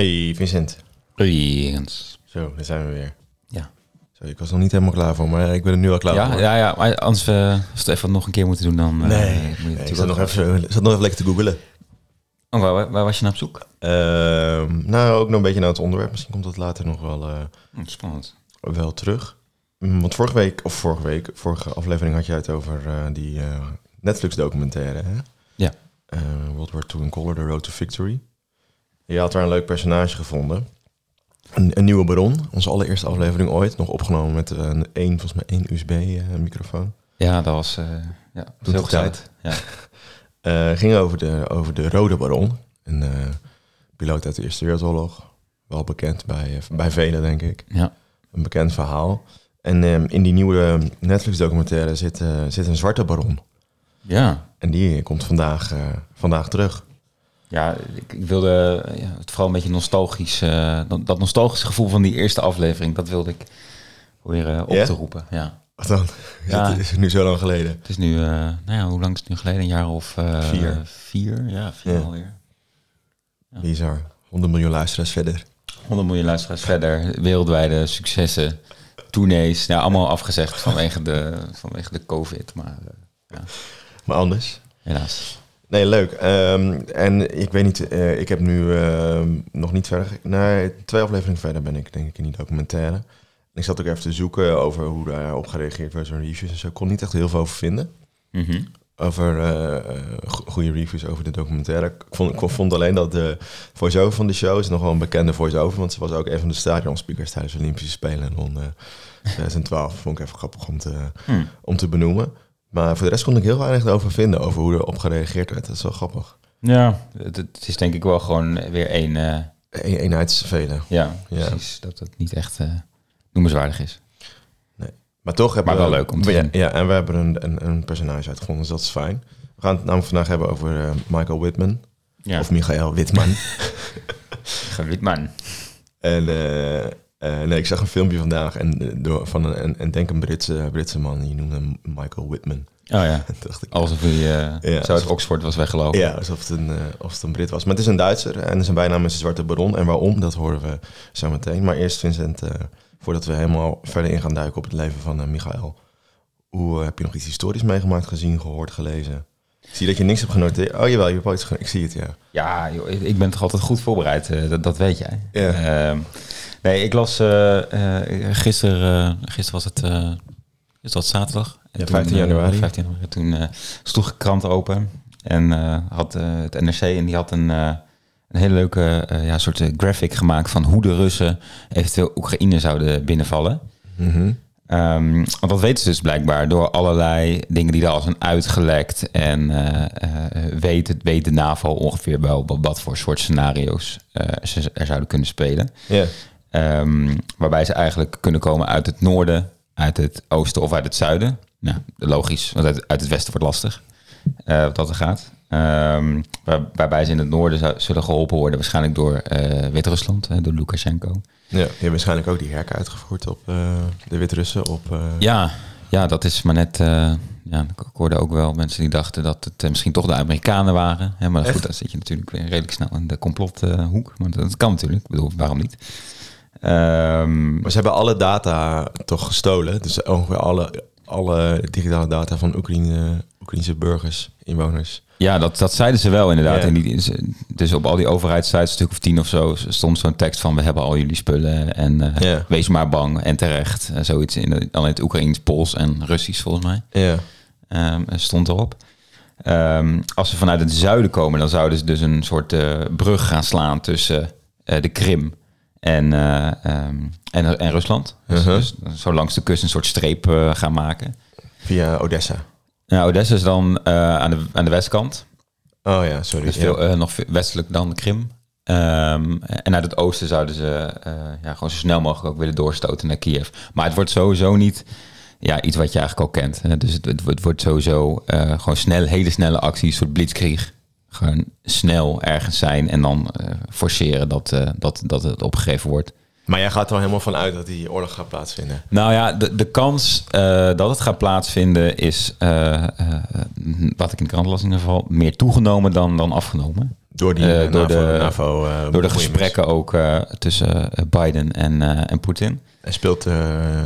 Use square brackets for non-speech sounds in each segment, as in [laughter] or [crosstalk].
Hey Vincent. Jens. Zo, daar zijn we weer. Ja. Zo, ik was nog niet helemaal klaar voor, maar ik ben er nu al klaar Ja, voor. ja, ja, maar als we, als we het even nog een keer moeten doen, dan... eh, Nee, moet je ik zat nog, even, zat nog even lekker te googelen. Oh, waar, waar- was je naar op zoek? Ehm, nou, ook nog een beetje naar het onderwerp. Misschien komt dat later nog wel, Hm, spannend. wel terug. Mm, Want vorige week, of vorige week, vorige aflevering had jij het over die eh, Netflix-documentaire, hè? Ja. World War II in Color, The Road to Victory. Je had daar een leuk personage gevonden. Een, een nieuwe baron. Onze allereerste aflevering ooit. Nog opgenomen met een, één, volgens mij één USB-microfoon. Ja, dat was... eh ja, Toen heel gezellig. Ja. [laughs] Eh, ging over de, over de Rode Baron. Een eh, piloot uit de Eerste Wereldoorlog. Wel bekend bij, eh, bij velen, denk ik. ja. Een bekend verhaal. En ehm, in die nieuwe Netflix-documentaire zit, eh, zit een zwarte baron. Ja. En die komt vandaag, eh, vandaag terug. Ja, ik, ik wilde ja, het vooral een beetje nostalgisch... eh, dat, nostalgische gevoel van die eerste aflevering, dat wilde ik proberen eh, op te roepen. Ja. Wat dan? Ja. Het is nu zo lang geleden. Het is nu, eh, nou ja, hoe lang is het nu geleden? Een jaar of Vier. Vier, ja, vier Ja. alweer. Ja. Bizar. 100 miljoen luisteraars verder. 100 miljoen luisteraars verder, wereldwijde successen, tournees, ja, allemaal afgezegd vanwege de, vanwege de COVID, maar ja, Maar anders. helaas. Nee, leuk. Ehm, en ik weet niet, eh, ik heb nu ehm, nog niet verder... Nee, twee afleveringen verder ben ik denk ik in die documentaire. En ik zat ook even te zoeken over hoe daarop gereageerd werd door reviews en zo. Ik kon niet echt heel veel over vinden. Mhm. Over eh, eh, go- goede reviews over de documentaire. Ik vond, ik vond alleen dat de voice-over van de show is nog wel een bekende voice-over. Want ze was ook een van de stadionspeakers tijdens de Olympische Spelen in [laughs] Londen 2012. Vond ik even grappig om te, Hm. om te benoemen. Maar voor de rest kon ik heel weinig erover vinden, over hoe erop gereageerd werd. Dat is wel grappig. Ja, het, het is denk ik wel gewoon weer één, eh, Een eenheidsvelen. ja, Ja. precies, dat het niet echt eh, noemenswaardig is. Maar toch hebben Maar wel we... leuk om te ja, ja, en we hebben een, een, een personage uitgevonden, dus dat is fijn. We gaan het namelijk vandaag hebben over eh, Michael Whitman. Ja, Of Michael Whitman. [laughs] Witman. En eh, eh, nee, ik zag een filmpje vandaag en, eh, door, van een, en, en denk een Britse, Britse man, die noemde hem Michael Whitman. Oh ja, [laughs] dacht ik, alsof hij eh, Ja, zo uit Oxford was weggelopen. ja, alsof het, een, alsof het een Brit was. Maar het is een Duitser en zijn bijnaam is de Zwarte Baron. En waarom, dat horen we zo meteen. Maar eerst Vincent, voordat we helemaal verder in gaan duiken op het leven van Michael. Hoe heb je nog iets historisch meegemaakt, gezien, gehoord, gelezen? Ik zie dat je niks hebt genoteerd. Oh jawel, je hebt ooit geno- Ik zie het, ja. Ja, joh, ik ben toch altijd goed voorbereid, dat, dat weet jij. Ja. Nee, ik las eh, eh, gisteren, eh, gisteren was het, is dat zaterdag? En Ja, 15 eh, januari. 15 januari. Toen eh sloeg ik krant open en had het NRC en die had een, een hele leuke ja, soort graphic gemaakt van hoe de Russen eventueel Oekraïne zouden binnenvallen. Mhm. Ehm, want dat weten ze dus blijkbaar door allerlei dingen die daar al zijn uitgelekt. En weet, het, weet de NAVO ongeveer wel wat- wat voor soort scenario's ze er zouden kunnen spelen. Ja, Ehm, waarbij ze eigenlijk kunnen komen uit het noorden, uit het oosten of uit het zuiden. Nou, logisch, want uit, uit het westen wordt lastig. eh, wat dat er gaat. Ehm, waar- waarbij ze in het noorden zou- zullen geholpen worden, waarschijnlijk door eh Wit-Rusland, door Lukashenko. ja. je hebt waarschijnlijk ook die herken uitgevoerd op eh, de Wit-Russen. Op, Ja, ja, dat is maar net. ja, ik hoorde ook wel mensen die dachten dat het misschien toch de Amerikanen waren. Hè, maar goed, dan zit je natuurlijk weer redelijk snel in de complothoek. maar dat kan natuurlijk. Ik bedoel, waarom niet? Ehm, Maar ze hebben alle data toch gestolen. Dus ongeveer alle, alle digitale data van Oekraïne, Oekraïnse burgers, inwoners. ja, dat, dat zeiden ze wel inderdaad. Ja. En die, ze- dus op al die overheidssites, een stuk of tien of zo, stond zo'n tekst van we hebben al jullie spullen en eh, Ja. wees maar bang en terecht. Eh, zoiets in, de, al in het Oekraïens, Pools en Russisch volgens mij. Ja. Ehm, stond erop. Ehm, als ze vanuit het zuiden komen, dan zouden ze dus een soort eh, brug gaan slaan tussen de Krim en, eh, ehm, en, en Rusland. Dus, Uh-huh. dus zo langs de kust een soort streep eh, gaan maken. Via Odessa. Nou, Odessa is dan eh, aan, de, aan de westkant. Oh ja, sorry. Dus veel, eh, nog westelijk dan de Krim. Ehm, en uit het oosten zouden ze eh, ja, gewoon zo snel mogelijk ook willen doorstoten naar Kiev. Maar het wordt sowieso niet ja, iets wat je eigenlijk al kent. Dus het, het, wordt- het wordt sowieso eh, gewoon snel, hele snelle acties, een soort blitzkrieg. Gewoon snel ergens zijn en dan eh, forceren dat, eh, dat, dat het opgegeven wordt. Maar jij gaat er al helemaal van uit dat die oorlog gaat plaatsvinden. Nou ja, de, de kans eh, dat het gaat plaatsvinden is, wat ik in de krant las in ieder geval, meer toegenomen dan, dan afgenomen. Door die Eh, eh, door NAVO, de- NAVO, eh, Door de gesprekken ook eh, tussen eh, Biden en, eh, en Poetin. En speelt eh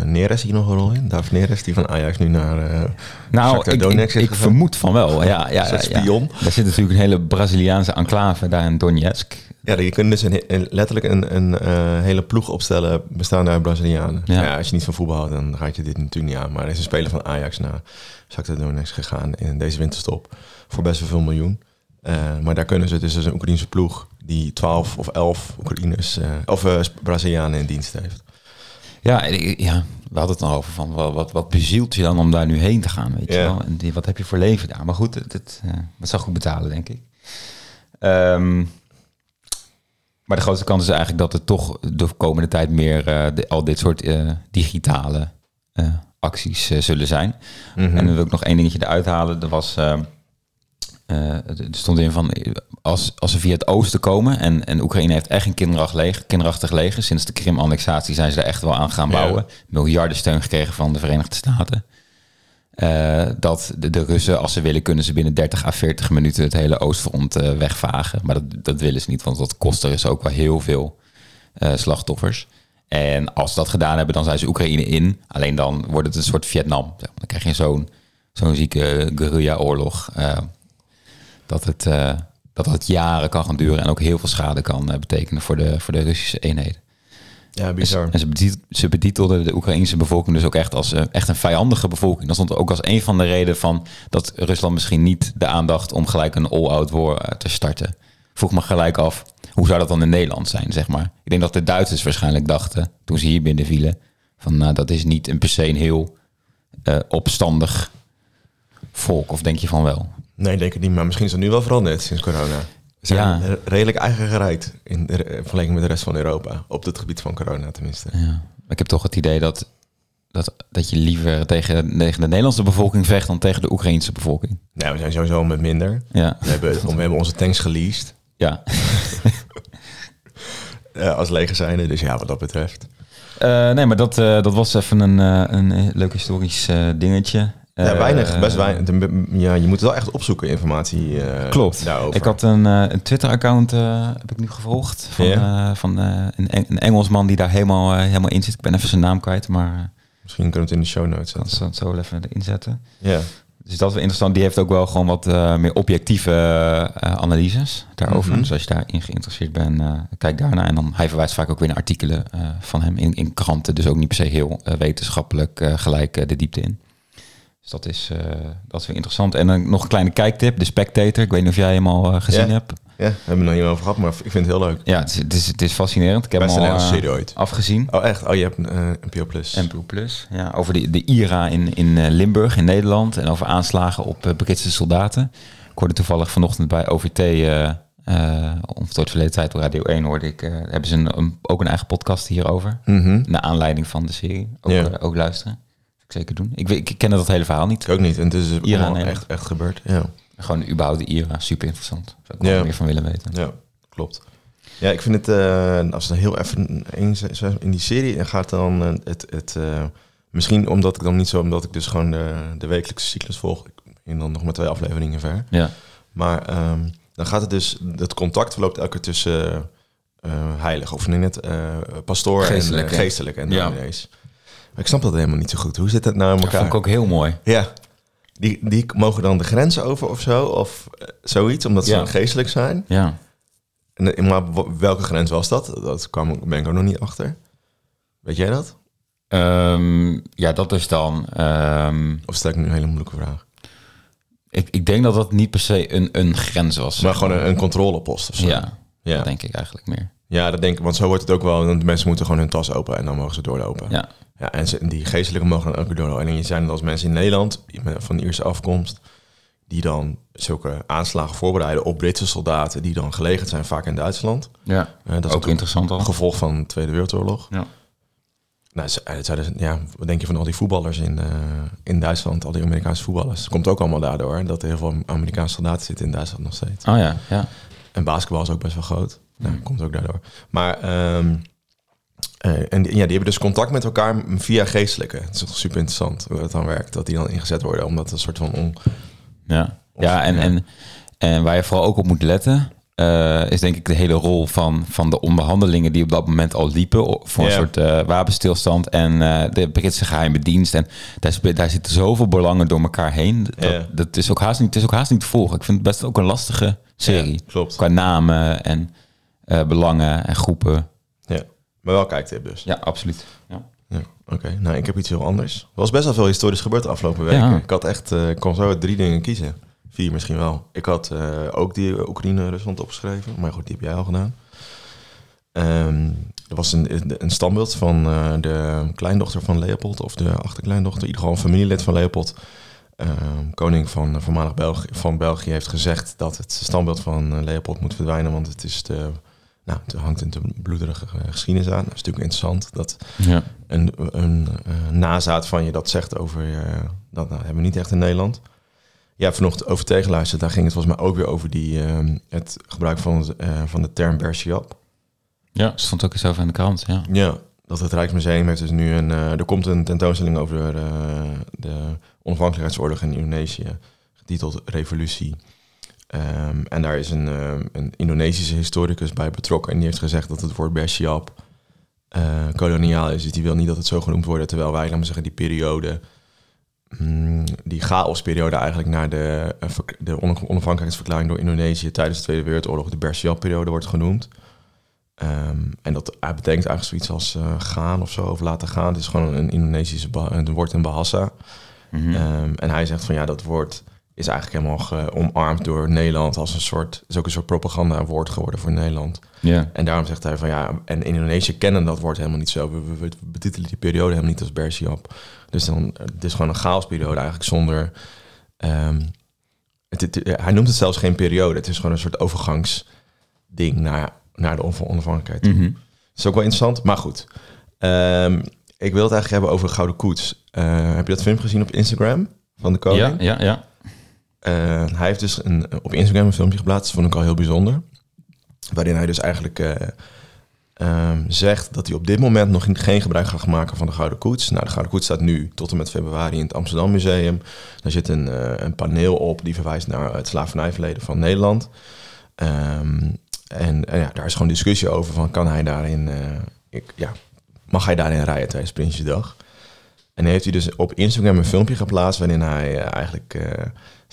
Neres hier nog een rol in? David Neres, die van Ajax nu naar eh Nou, ik, Donetsk ik, is ik vermoed van wel. Ja, ja, [laughs] ja? Daar zit natuurlijk een hele Braziliaanse enclave daar in Donetsk. Ja, die kunnen dus een, een- letterlijk een, een eh, hele ploeg opstellen bestaande uit Brazilianen. Ja. Ja. als je niet van voetbal houdt, dan gaat je dit natuurlijk niet aan. Maar er is een speler van Ajax naar Shakhtar Donetsk gegaan in deze winterstop voor best wel veel miljoen. Eh, maar daar kunnen ze dus als een Oekraïnse ploeg die 12 of 11 Oekraïners eh, of eh, Brazilianen in dienst heeft. Ja, ja, we hadden het nog over van wat, wat, wat bezielt je dan om daar nu heen te gaan, weet je wel? En die, wat heb je voor leven daar? Maar goed, het, het, het zal goed betalen, denk ik. Ehm, maar de grootste kans is eigenlijk dat er toch de komende tijd meer de- al dit soort digitale acties zullen zijn. Mhm. En dan wil ik nog één dingetje eruit halen. Er was... eh, er stond in van als, als ze via het oosten komen en, en Oekraïne heeft echt een kinderachtig leger, kinderachtig leger. Sinds de Krim-annexatie zijn ze er echt wel aan gaan Ja. bouwen. Miljarden steun gekregen van de Verenigde Staten. Eh, dat de, de Russen, als ze willen, kunnen ze binnen 30 à 40 minuten het hele oostfront eh, wegvagen. Maar dat, dat willen ze niet, want dat kost er dus ook wel heel veel slachtoffers. En als ze dat gedaan hebben, dan zijn ze Oekraïne in. Alleen dan wordt het een soort Vietnam. Dan krijg je zo'n zo'n zieke guerrilla-oorlog. Dat, het, eh, dat het jaren kan gaan duren en ook heel veel schade kan eh, betekenen voor de, voor de Russische eenheden. Ja, bizar. En ze, ze betitelden de Oekraïnse bevolking dus ook echt als eh, echt een vijandige bevolking. Dat stond ook als een van de redenen van dat Rusland misschien niet de aandacht om gelijk een all-out war te starten. Vroeg me gelijk af, hoe zou dat dan in Nederland zijn, zeg maar? Ik denk dat de Duitsers waarschijnlijk dachten, toen ze hier binnenvielen, van nou, dat is niet een per se een heel opstandig volk. Of denk je van wel? Nee, ik denk het niet. Maar misschien is het nu wel veranderd sinds corona. We zijn Ja. redelijk eigen gereid in de, in vergelijking met de rest van Europa. Op het gebied van corona tenminste. Ja. Ik heb toch het idee dat, dat, dat je liever tegen, tegen de Nederlandse bevolking vecht dan tegen de Oekraïnse bevolking. Nou, we zijn sowieso met minder. Ja, We hebben, we hebben onze tanks geleased ja. [laughs] als leger zijnde. Dus ja, wat dat betreft. Eh, nee, maar dat, eh, dat was even een, eh, een leuk historisch dingetje. Ja, Eh, weinig, best weinig. Ja, je moet het wel echt opzoeken, informatie eh, Klopt. daarover. Ik had een, eh, een Twitter-account heb ik nu gevolgd van, van een, Eng- een Engelsman die daar helemaal, helemaal in zit. Ik ben even zijn naam kwijt, maar Misschien kunnen we het in de show notes kan zetten. het zo wel even erin zetten. Ja. Dus dat is wel interessant. Die heeft ook wel gewoon wat meer objectieve analyses daarover. Mhm. Dus als je daarin geïnteresseerd bent, kijk daarna. En dan hij verwijst vaak ook weer naar artikelen van hem in, in kranten. Dus ook niet per se heel wetenschappelijk gelijk de diepte in. Dus dat is, eh, dat is weer interessant. En dan nog een kleine kijktip. De Spectator. Ik weet niet of jij hem al eh, gezien Ja. hebt. ja, we hebben het nog niet over gehad, maar ik vind het heel leuk. Ja, het is, het is, het is fascinerend. Ik heb Best hem al eh, serie ooit. afgezien. Oh, echt? Oh, je hebt een uh, NPO Plus. NPO Plus. Ja, over de, de IRA in, in Limburg in Nederland. En over aanslagen op Britse soldaten. Ik hoorde toevallig vanochtend bij OVT... eh eh Onvertooid Verleden Tijd op Radio 1 hoorde ik... eh, hebben ze een, een- ook een eigen podcast hierover. Mhm. Naar aanleiding van de serie. Ook, Ja. ook luisteren. Ik zeker doen. Ik, ken dat hele verhaal niet. Ik ook niet. En het is echt, echt gebeurd. Ja. Gewoon überhaupt de IRA. Super interessant. Zou ik Ja. meer van willen weten. ja, klopt. Ja, ik vind het, eh, als het heel even in die serie en gaat dan eh, het, het eh, misschien omdat ik dan niet zo, omdat ik dus gewoon de, de wekelijkse cyclus volg. Ik ben dan nog maar twee afleveringen ver. Ja. Maar ehm, dan gaat het dus, het contact verloopt elke keer tussen heilig, of nee, net pastoor Geestelijk, en geestelijk en Ja. dominees. Maar ik snap dat helemaal niet zo goed. Hoe zit dat nou in Dat elkaar? vond ik ook heel mooi. Ja, die, die mogen dan de grens over of zo, of eh, zoiets, omdat ze Ja. geestelijk zijn. Ja. En, eh, maar welke grens was dat? Dat kwam, ben ik ook nog niet achter. Weet jij dat? Ehm, ja, dat is dan... ehm, Of stel ik nu een hele moeilijke vraag? ik, ik denk dat dat niet per se een, een grens was. Maar gewoon een, een controlepost of zo. Ja, ja. dat denk ik eigenlijk meer. Ja, dat denk ik. Want zo wordt het ook wel. want mensen moeten gewoon hun tas open en dan mogen ze doorlopen. Ja. Ja, en ze, die geestelijke mogen dan ook weer doorlopen. En je zijn er als mensen in Nederland van Ierse afkomst... die dan zulke aanslagen voorbereiden op Britse soldaten... die dan gelegerd zijn vaak in Duitsland. Ja, Eh, dat is ook interessant al. Gevolg van de Tweede Wereldoorlog. Ja. Nou, het zeiden ze- ja, wat denk je van al die voetballers in, eh, in Duitsland, al die Amerikaanse voetballers? Het komt ook allemaal daardoor dat er heel veel Amerikaanse soldaten zitten in Duitsland nog steeds. Oh ja, ja. En basketbal is ook best wel groot. Nou, komt ook daardoor. Maar ehm, eh, en die- ja, die hebben dus contact met elkaar via geestelijke. Het is toch super interessant hoe dat dan werkt, dat die dan ingezet worden, omdat een soort van on, Ja, ja, en, ja. En, en waar je vooral ook op moet letten, eh, is denk ik de hele rol van, van de onderhandelingen die op dat moment al liepen voor een soort eh, wapenstilstand en de Britse geheime dienst. En daar, daar zitten zoveel belangen door elkaar heen. Dat, is ook haast niet, het is ook haast niet te volgen. Ik vind het best ook een lastige serie. Klopt. Qua namen en eh, belangen en groepen. Ja. Maar wel kijktip dus. Ja, absoluut. Ja. Ja, Oké, nou ik heb iets heel anders. Er was best wel veel historisch gebeurd de afgelopen weken. Ja. Ik had echt, eh, ik kon zo drie dingen kiezen. Vier misschien wel. Ik had eh, ook die Oekraïne-Rusland opgeschreven. Maar goed, die heb jij al gedaan. Ehm, er was een, een standbeeld van de kleindochter van Leopold, of de achterkleindochter, in ieder geval een familielid van Leopold. Ehm, koning van voormalig België, van België heeft gezegd dat het standbeeld van Leopold moet verdwijnen, want het is te, nou, het hangt een bloederige eh, geschiedenis aan. Dat is natuurlijk interessant dat Ja. een, een eh, nazaat van je dat zegt over je. Dat nou, hebben we niet echt in Nederland. Ja, vanochtend over tegenluisterd. Daar ging het volgens mij ook weer over die, ehm, het gebruik van, eh, van de term Bersiap. ja, stond ook eens over in de krant. Ja. Ja, dat het Rijksmuseum heeft dus nu een... eh, er komt een tentoonstelling over eh, de onafhankelijkheidsoorlog in Indonesië. Getiteld Revolutie. Ehm, en daar is een, ehm, een Indonesische historicus bij betrokken. En die heeft gezegd dat het woord Bersiap eh, koloniaal is. Dus die wil niet dat het zo genoemd wordt. Terwijl wij, laten we zeggen, die periode... mm, die chaosperiode eigenlijk naar de, eh, de on- onafhankelijkheidsverklaring door Indonesië tijdens de Tweede Wereldoorlog, de Bersiap-periode wordt genoemd. Ehm, en dat hij betekent eigenlijk zoiets als eh, gaan of zo, of laten gaan. Het is gewoon een Indonesische woord in Bahasa. Mhm. En hij zegt van ja, dat woord is eigenlijk helemaal ge- omarmd door Nederland als een soort, is ook een soort propaganda woord geworden voor Nederland. ja. En daarom zegt hij van ja, en Indonesië kennen dat woord helemaal niet zo. We, we, we betitelen die periode helemaal niet als Bersiap. Dus dan, het is gewoon een chaosperiode eigenlijk zonder... het, het- hij noemt het zelfs geen periode. Het is gewoon een soort overgangsding naar, naar de onaf- onafhankelijkheid. Mhm. Dat is ook wel interessant, maar goed. Ehm, ik wil het eigenlijk hebben over Gouden Koets. Eh, heb je dat film gezien op Instagram van de koning? ja, ja, ja. Eh, hij heeft dus een, op Instagram een filmpje geplaatst, vond ik al heel bijzonder. Waarin hij dus eigenlijk eh, ehm, zegt dat hij op dit moment nog geen gebruik gaat maken van de Gouden Koets. Nou, de Gouden Koets staat nu tot en met februari in het Amsterdam Museum. Daar zit een, eh, een paneel op die verwijst naar het slavernijverleden van Nederland. Ehm, en, ja, daar is gewoon discussie over van kan hij daarin, ik, ja, mag hij daarin rijden tijdens Prinsjesdag? En heeft hij dus op Instagram een filmpje geplaatst waarin hij eigenlijk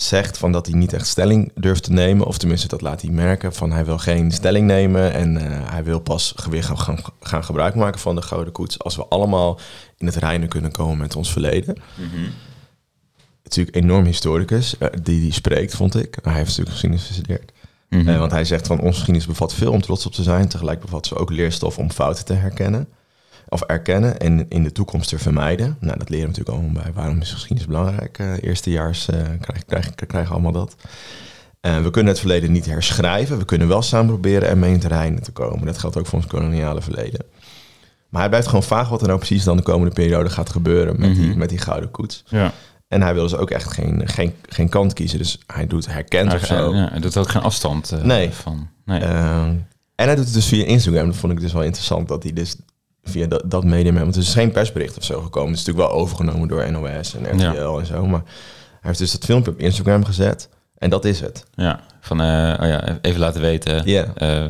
zegt van dat hij niet echt stelling durft te nemen. Of tenminste, dat laat hij merken van hij wil geen stelling nemen. En eh, hij wil pas weer gaan, gaan, gaan gebruik maken van de Gouden Koets als we allemaal in het reinen kunnen komen met ons verleden. Natuurlijk enorm historicus eh, die die spreekt, vond ik. Hij heeft natuurlijk geschiedenis gestudeerd. Mhm. Eh, want hij zegt van onze geschiedenis bevat veel om trots op te zijn. Tegelijk bevat ze ook leerstof om fouten te herkennen. Of erkennen en in de toekomst te vermijden. Nou, dat leren we natuurlijk allemaal bij. Waarom is geschiedenis belangrijk? Eh, eerstejaars eh krijgen, krijgen, krijgen allemaal dat. Eh, we kunnen het verleden niet herschrijven. We kunnen wel samen proberen ermee in het reinen te komen. Dat geldt ook voor ons koloniale verleden. Maar hij blijft gewoon vaag wat er nou precies dan de komende periode gaat gebeuren met, die, Mhm. met die gouden koets. ja. En hij wil dus ook echt geen, geen, geen kant kiezen. Dus hij doet herkend of Hij, zo. ja, hij doet ook geen afstand Nee. van. Nee. Ehm, en hij doet het dus via Instagram. Dat vond ik dus wel interessant dat hij dus via dat, dat medium... Want er is geen persbericht of zo gekomen. Het is natuurlijk wel overgenomen door NOS en RTL Ja. en zo. Maar hij heeft dus dat filmpje op Instagram gezet. En dat is het. Ja, van eh, oh ja, even laten weten. Eh,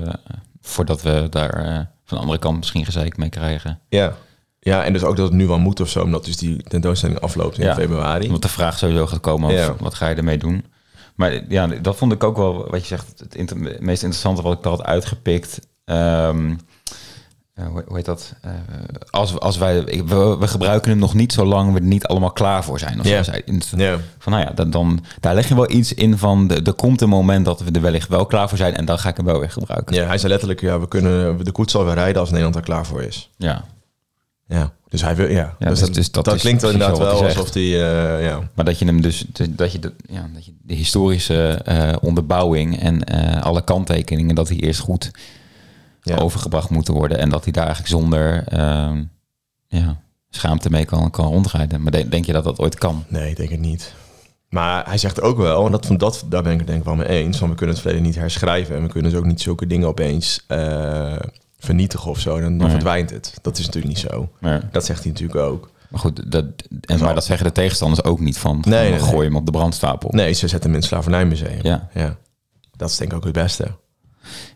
voordat we daar eh, van de andere kant misschien gezeik mee krijgen. Ja. Ja, en dus ook dat het nu wel moet of zo. Omdat dus die tentoonstelling afloopt in Ja. februari. Omdat de vraag sowieso gaat komen, of, wat ga je ermee doen? Maar ja, dat vond ik ook wel, wat je zegt, het inter- meest interessante wat ik daar had uitgepikt. Ehm, hoe, hoe heet dat? Eh, als, als wij, we, we gebruiken hem nog niet zolang we er niet allemaal klaar voor zijn. Of zo hij. Van nou ja, dan, dan, daar leg je wel iets in van, de, er komt een moment dat we er wellicht wel klaar voor zijn en dan ga ik hem wel weer gebruiken. ja, hij zei letterlijk... Ja, we kunnen de koets zal weer rijden als Nederland er klaar voor is. Ja. Ja. Dus hij wil... Ja, Ja, dus dus- dat, dus dat dat, is klinkt inderdaad wel hij alsof hij... eh, ja. Maar dat je hem dus, dat je de, ja, dat je de historische eh, onderbouwing en alle kanttekeningen, dat die eerst goed Ja. overgebracht moeten worden. En dat hij daar eigenlijk zonder ehm, ja, schaamte mee kan, kan rondrijden. Maar de- denk je dat dat ooit kan? Nee, ik denk het niet. Maar hij zegt ook wel, en dat, van dat, daar ben ik het denk ik wel mee eens, van we kunnen het verleden niet herschrijven en we kunnen dus ook niet zulke dingen opeens eh, vernietigen of zo, dan, dan Nee. verdwijnt het. Dat is natuurlijk niet zo. Maar, Dat zegt hij natuurlijk ook. maar goed, dat, en, maar dat zeggen de tegenstanders ook niet van, van Nee, nee, gooi nee. hem op de brandstapel. Nee, ze zetten hem in het slavernijmuseum. Ja. ja. Dat is denk ik ook het beste.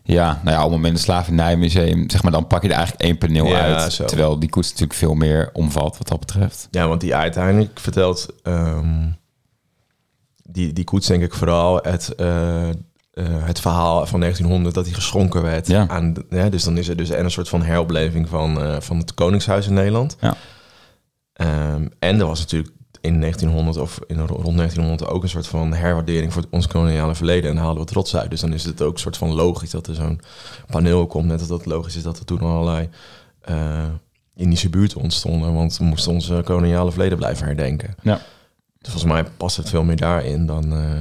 Ja, nou ja, op het moment in het Slavernijmuseum, zeg maar, dan pak je er eigenlijk één paneel Ja, uit. zo. Terwijl die koets natuurlijk veel meer omvat wat dat betreft. Ja, want die uiteindelijk vertelt ehm, die, die koets denk ik vooral het, eh, eh, het verhaal van 1900 dat hij geschonken werd. Ja. Aan, ja, dus dan is er dus en een soort van heropleving van, eh, van het Koningshuis in Nederland. Ja. Ehm, en er was natuurlijk in 1900 of in, rond 1900 ook een soort van herwaardering voor ons koloniale verleden. En halen we trots uit. Dus dan is het ook een soort van logisch dat er zo'n paneel komt. Net als dat het logisch is dat er toen allerlei eh, Indische buurten ontstonden. Want we moesten onze koloniale verleden blijven herdenken. Ja. Dus volgens mij past het veel meer daarin dan... eh,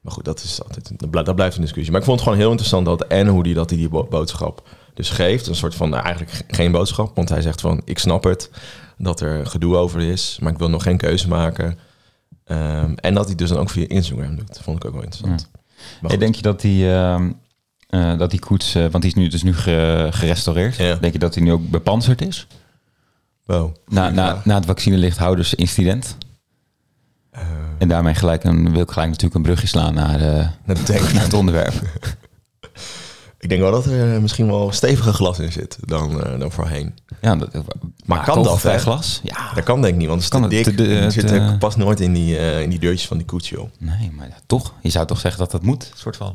maar goed, dat, is altijd, dat, blijft, dat blijft een discussie. Maar ik vond het gewoon heel interessant dat en hoe die dat die bo- boodschap dus geeft. Een soort van, nou, eigenlijk ge- geen boodschap. Want hij zegt van, ik snap het dat er gedoe over is. Maar ik wil nog geen keuze maken. Ehm, en dat hij dus dan ook via Instagram doet. Dat vond ik ook wel interessant. Maar Hey, goed. denk je dat die, ehm, eh, dat die koets, eh, want die is nu dus nu ge- gerestaureerd. Ja. Denk je dat die nu ook bepanserd is? Wow. Na, na, na het vaccinelichthoudersincident. Eh, En daarmee gelijk een, wil ik gelijk natuurlijk een brugje slaan naar, naar de naar het onderwerp. [laughs] Ik denk wel dat er eh, misschien wel steviger glas in zit dan, eh, dan voorheen. Ja, dat, Maar kan dat, vrij hè? glas? Ja. Dat kan denk ik niet, want het is Kan te dik. de- het zit er past nooit in die, eh, in die deurtjes van die koets, joh. Nee, maar ja, toch? Je zou toch zeggen dat dat moet, soort van.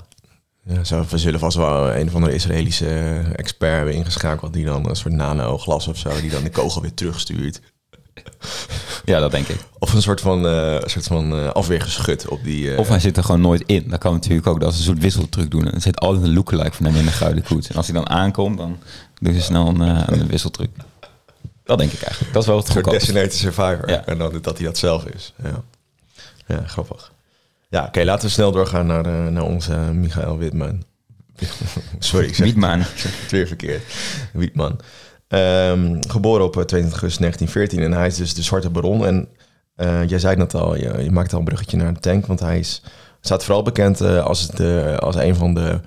Ja, zo, we zullen vast wel een of andere Israëlische eh, expert hebben ingeschakeld... die dan een soort nano-glas of zo, die dan de kogel weer terugstuurt. Ja, dat denk ik. Of een soort van, een soort van eh, afweergeschut op die... eh, Of hij zit er gewoon nooit in. Dat kan natuurlijk ook. Dat is een soort wisseltruc doen. Er zit altijd een lookalike van hem in de gouden koets. En als hij dan aankomt, dan doen ze snel een, een wisseltruc. Dat denk ik eigenlijk. Dat is wel het designated survivor. Ja. En dan dat hij dat zelf is. Ja, ja grappig. Ja, oké, laten we snel doorgaan naar, naar onze Michael Witman. [laughs] Sorry, ik zeg Wietman. weer verkeerd. Wietman. Ehm, geboren op eh, 22 augustus 1914 en hij is dus de Zwarte Baron. En eh, jij zei het net al, je, je maakt al een bruggetje naar de tank, want hij is, staat vooral bekend eh, als, de, als een van de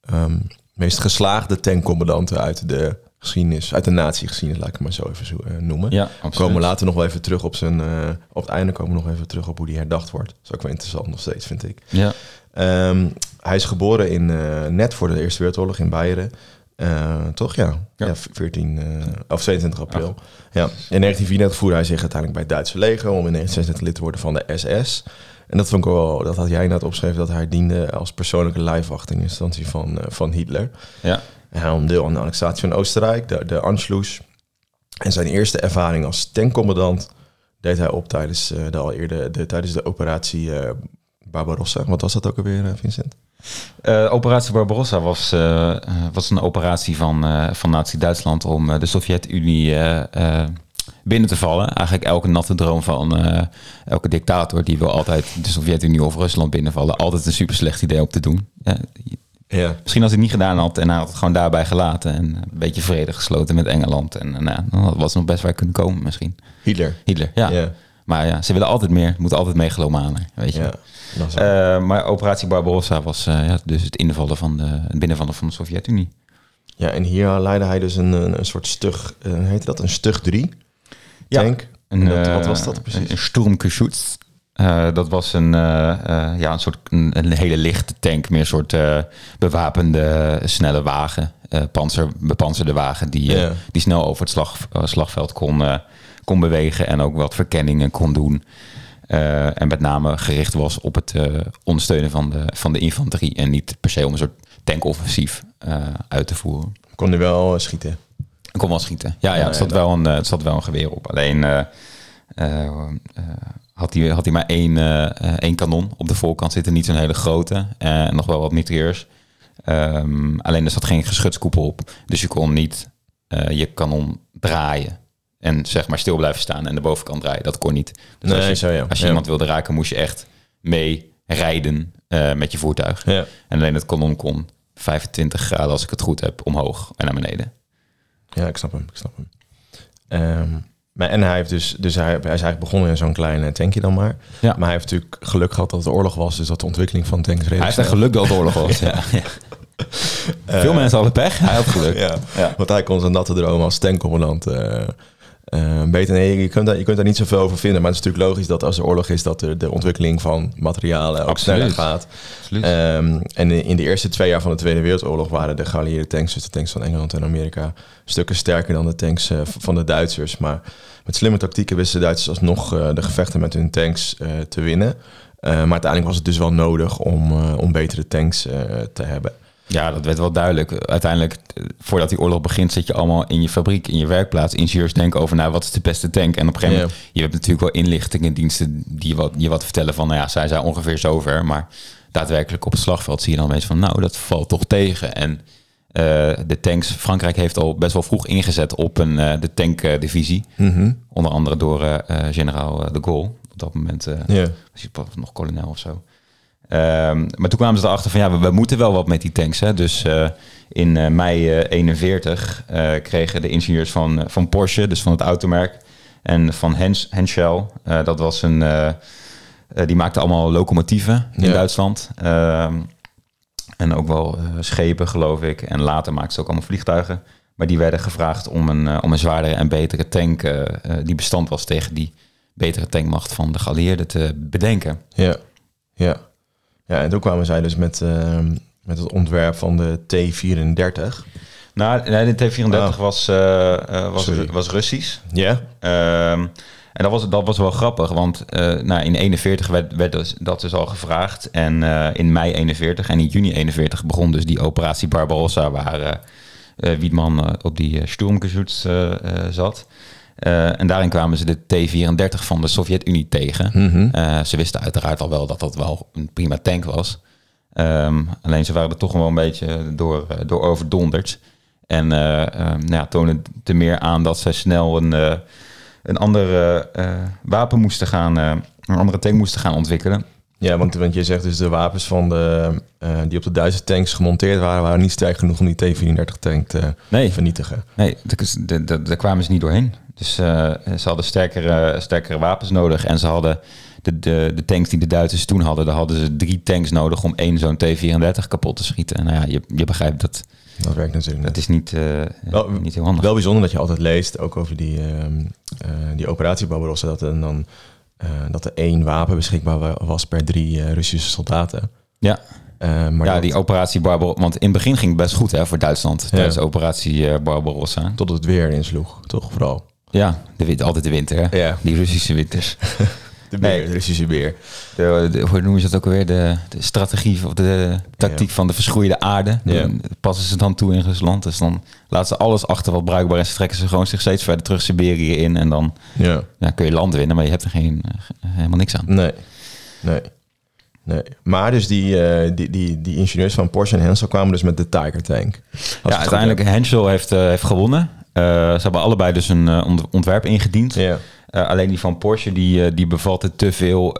ehm, meest geslaagde tankcommandanten uit de geschiedenis, uit de nazi-geschiedenis, laat ik het maar zo even zo, eh, noemen. Ja, We komen later nog wel even terug op zijn. eh, op het einde komen we nog even terug op hoe die herdacht wordt. Dat is ook wel interessant nog steeds, vind ik. Ja. Ehm, hij is geboren in, eh, net voor de Eerste Wereldoorlog in Beieren. Eh, toch? Ja. Ja. ja. 14 eh, of 22 april. Ja. In 1934 voerde hij zich uiteindelijk bij het Duitse leger om in 1936 lid te worden van de SS. En dat vond ik wel, dat had jij net opgeschreven, dat hij diende als persoonlijke lijfwacht in instantie van, eh, van Hitler. Ja. En hij deel aan de annexatie van Oostenrijk, de, de Anschluss. En zijn eerste ervaring als tankcommandant deed hij op tijdens, de, al eerder, de, tijdens de operatie Barbarossa. Wat was dat ook alweer, Vincent? Eh, operatie Barbarossa was, eh, eh, was een operatie van, eh, van Nazi-Duitsland om de Sovjet-Unie binnen te vallen. Eigenlijk elke natte droom van elke dictator die wil altijd de Sovjet-Unie of Rusland binnenvallen. Altijd een super slecht idee om te doen. Ja. misschien als hij het niet gedaan had en hij had het gewoon daarbij gelaten en een beetje vrede gesloten met Engeland. En nou, dan was het nog best waar kunnen komen misschien. Hitler. Hitler, ja. Ja. Maar ja, ze willen altijd meer. Moeten altijd megalomanen, weet je. Ja. Eh, maar operatie Barbarossa was eh, ja, dus het invallen van de, het binnenvallen van de Sovjet-Unie. ja, en hier leidde hij dus een, een, een soort stug, eh, hoe heet dat? Een stug 3 Ja. tank. Een, En dat- eh, wat was dat precies? Een Sturmgeschütz. Eh, dat was een, eh, eh, ja, een soort een, een hele lichte tank, meer een soort eh, bewapende snelle wagen, eh panzer, bepanzerde wagen die, eh, Ja. die snel over het slag, eh, slagveld kon, eh, kon bewegen en ook wat verkenningen kon doen. Eh, en met name gericht was op het eh, ondersteunen van de, van de infanterie en niet per se om een soort tankoffensief eh, uit te voeren. Kon hij wel schieten. Kon wel schieten. Ja, ja, het, zat wel een, het zat wel een geweer op. Alleen had, hij, had hij maar één, één kanon op de voorkant zitten. Niet zo'n hele grote. En nog wel wat mitrailleurs. Ehm, alleen er zat geen geschutskoepel op. Dus je kon niet je kanon draaien. En zeg maar stil blijven staan en de bovenkant draaien. Dat kon niet. Dus als je, zo ja. als je ja. iemand wilde raken, moest je echt mee rijden eh, met je voertuig. Ja. En alleen het kanon kon 25 graden, als ik het goed heb, omhoog en naar beneden. Ja, ik snap hem. Ik snap hem. Ehm, maar, en hij heeft dus, dus hij, hij is eigenlijk begonnen in zo'n klein eh, tankje dan maar. Ja. Maar hij heeft natuurlijk geluk gehad dat het oorlog was, dus dat de ontwikkeling van tanks Hij heeft echt geluk dat het oorlog was. [laughs] ja. Ja. Veel mensen hadden pech. Hij had geluk. Ja, want hij kon zijn natte droom als tankcommandant eh, Uh, beter, nee, je kunt, daar, je kunt daar niet zoveel over vinden. Maar het is natuurlijk logisch dat als er oorlog is, dat er de ontwikkeling van materialen ook Absoluut. sneller gaat. Absoluut. Um, en in de eerste twee jaar van de Tweede Wereldoorlog waren de geallieerde tanks, dus de tanks van Engeland en Amerika, stukken sterker dan de tanks uh, van de Duitsers. Maar met slimme tactieken wisten de Duitsers alsnog uh, de gevechten met hun tanks te winnen. maar uiteindelijk was het dus wel nodig om, om betere tanks te hebben. Ja, dat werd wel duidelijk. Uiteindelijk, voordat die oorlog begint, zit je allemaal in je fabriek, in je werkplaats. Ingenieurs denken over, nou, wat is de beste tank? En op een gegeven moment, yeah. je hebt natuurlijk wel inlichtingendiensten die wat, je wat vertellen van, nou ja, zij zijn ongeveer zover. Maar daadwerkelijk op het slagveld zie je dan mensen van, nou, dat valt toch tegen. En uh, de tanks, Frankrijk heeft al best wel vroeg ingezet op een, uh, de tankdivisie. Mm -hmm. Onder andere door uh, generaal de Gaulle. Op dat moment yeah. was hij nog kolonel of zo. Um, maar toen kwamen ze erachter van ja, we, we, moeten wel wat met die tanks. Hè. Dus uh, in uh, mei uh, 41 kregen de ingenieurs van, van Porsche, dus van het automerk, en van Hens, Henschel, dat was een, die maakte allemaal locomotieven in Ja. Duitsland. Um, en ook wel schepen, geloof ik. En later maakten ze ook allemaal vliegtuigen. Maar die werden gevraagd om een, om een zwaardere en betere tank die bestand was tegen die betere tankmacht van de geallieerden te bedenken. Ja, ja. Ja, en toen kwamen zij dus met, uh, met het ontwerp van de T34. Nou, nee, de T34 Oh. was, uh, uh, was, was Russisch. Ja? Um, en dat was, dat was wel grappig, want uh, nou, in 41 werd, werd dus, dat dus al gevraagd. En uh, in mei 41 en in juni 41 begon dus die operatie Barbarossa, waar uh, Wiedman op die Sturmgeschütz zat. Uh, en daarin kwamen ze de T-34 van de Sovjet-Unie tegen. Mm -hmm. uh, ze wisten uiteraard al wel dat dat wel een prima tank was. Um, alleen ze waren er toch wel een beetje door, uh, door overdonderd. En uh, nou ja, toonden te meer aan dat ze snel een, een andere wapen moesten gaan, een andere tank moesten gaan ontwikkelen. Ja, want, want je zegt dus de wapens van de, die op de Duitse tanks gemonteerd waren, waren niet sterk genoeg om die T-34 tank te nee. vernietigen. Nee, daar kwamen ze niet doorheen. Dus uh, ze hadden sterkere, sterkere wapens nodig. En ze hadden de, de, de tanks die de Duitsers toen hadden, daar hadden ze drie tanks nodig om één zo'n T-34 kapot te schieten. En nou ja, je, je begrijpt dat. Dat werkt natuurlijk Dat is niet, uh, wel, niet heel handig. Wel bijzonder dat je altijd leest, ook over die, uh, die operatie Barbarossa, dat er dan dat er één wapen beschikbaar was per drie Russische soldaten. Ja. Uh, maar ja, dat, die operatie Barbarossa. Want in het begin ging het best goed hè, voor Duitsland. Tijdens de operatie Barbarossa. Tot het weer insloeg, toch vooral? Ja, de, altijd de winter, hè? Ja. Die Russische winters. [laughs] de, beer, nee. de Russische beer. De, de, hoe noemen ze dat ook alweer? De, de strategie of de, tactiek ja. van de verschroeide aarde. Ja. Dan passen ze dan toe in Rusland. Dus dan laten ze alles achter wat bruikbaar is. Trekken ze gewoon zich steeds verder terug Siberië in. En dan ja. Ja, kun je land winnen, maar je hebt er geen, helemaal niks aan. Nee, nee. Nee. Maar dus die, uh, die, die, die ingenieurs van Porsche en Hensel kwamen dus met de Tiger tank. ja, uiteindelijk Hensel heeft, uh, heeft gewonnen. Uh, ze hebben allebei dus een uh, ontwerp ingediend. Ja. Uh, alleen die van Porsche, die, die bevatte te veel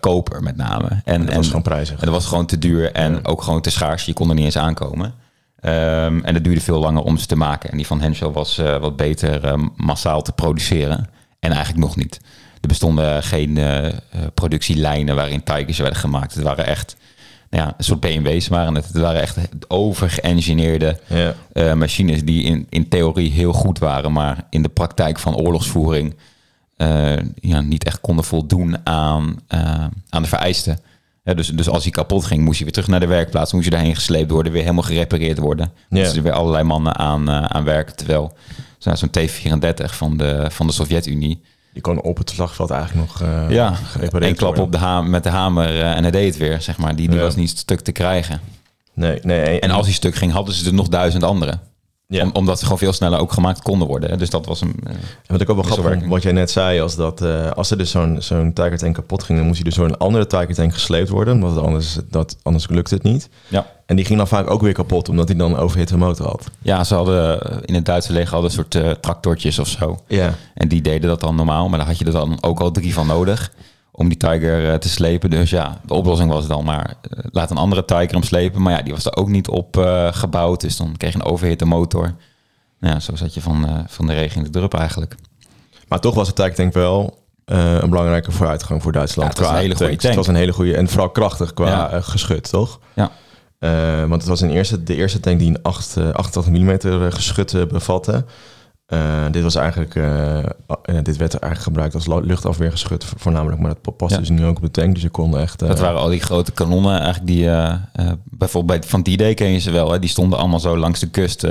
koper met name. En, en dat was en, gewoon prijzig. En dat was gewoon te duur en ja. ook gewoon te schaars. Je kon er niet eens aankomen. Um, en het duurde veel langer om ze te maken. En die van Hensel was wat beter massaal te produceren. En eigenlijk nog niet. Er bestonden geen productielijnen waarin Tigers werden gemaakt. Het waren echt nou ja, een soort BMW's waren het. Het waren echt overgeëngineerde ja. uh, machines die in, in theorie heel goed waren, maar in de praktijk van oorlogsvoering uh, ja, niet echt konden voldoen aan, uh, aan de vereisten. Ja, dus, dus als hij kapot ging, moest je weer terug naar de werkplaats, moest je daarheen gesleept worden, weer helemaal gerepareerd worden. Ja. Dus er weer allerlei mannen aan, aan werken. Terwijl zo'n T-34 van de, van de Sovjet-Unie, die kon op het slagveld eigenlijk nog uh, ja, een klap op de hamer, met de hamer uh, en hij deed het weer, zeg maar. Die, die Ja. was niet stuk te krijgen. Nee, nee. En als hij stuk ging, hadden ze er nog duizend andere. Ja. Om, omdat ze gewoon veel sneller ook gemaakt konden worden. hè. Dus dat was een... En wat ik ook wel grappig wat jij net zei, als, dat, eh, als er dus zo'n zo'n Tiger tank kapot ging, dan moest hij dus door een andere Tiger tank gesleept worden, omdat het anders, dat, anders lukte het niet. ja. En die ging dan vaak ook weer kapot, omdat hij dan een overhitte motor had. ja, ze hadden in het Duitse leger hadden een soort eh, tractortjes of zo. Ja, En die deden dat dan normaal. Maar daar had je er dan ook al drie van nodig. Om die Tiger eh, te slepen. Dus ja, de oplossing was dan maar... eh, laat een andere Tiger hem slepen. Maar ja, die was er ook niet op eh, gebouwd. Dus dan kreeg je een overhitte motor. Nou ja, zo zat je van, van de regen in de drup eigenlijk. maar toch was de Tiger tank wel eh, een belangrijke vooruitgang voor Duitsland. Ja, het was een hele goede. Het was een hele goede en vooral krachtig qua Ja. geschut, toch? Ja. Want het was een eerste, de eerste tank die een 8, eh, 88 mm geschut bevatte. Eh, dit was eigenlijk, eh, eh, dit werd eigenlijk gebruikt als luchtafweergeschut vo- voornamelijk, maar dat past Ja. dus nu ook op de tank, dus je kon echt... Dat waren al die grote kanonnen eigenlijk die... bijvoorbeeld bij, van D-Day ken je ze wel. Hè? Die stonden allemaal zo langs de kust.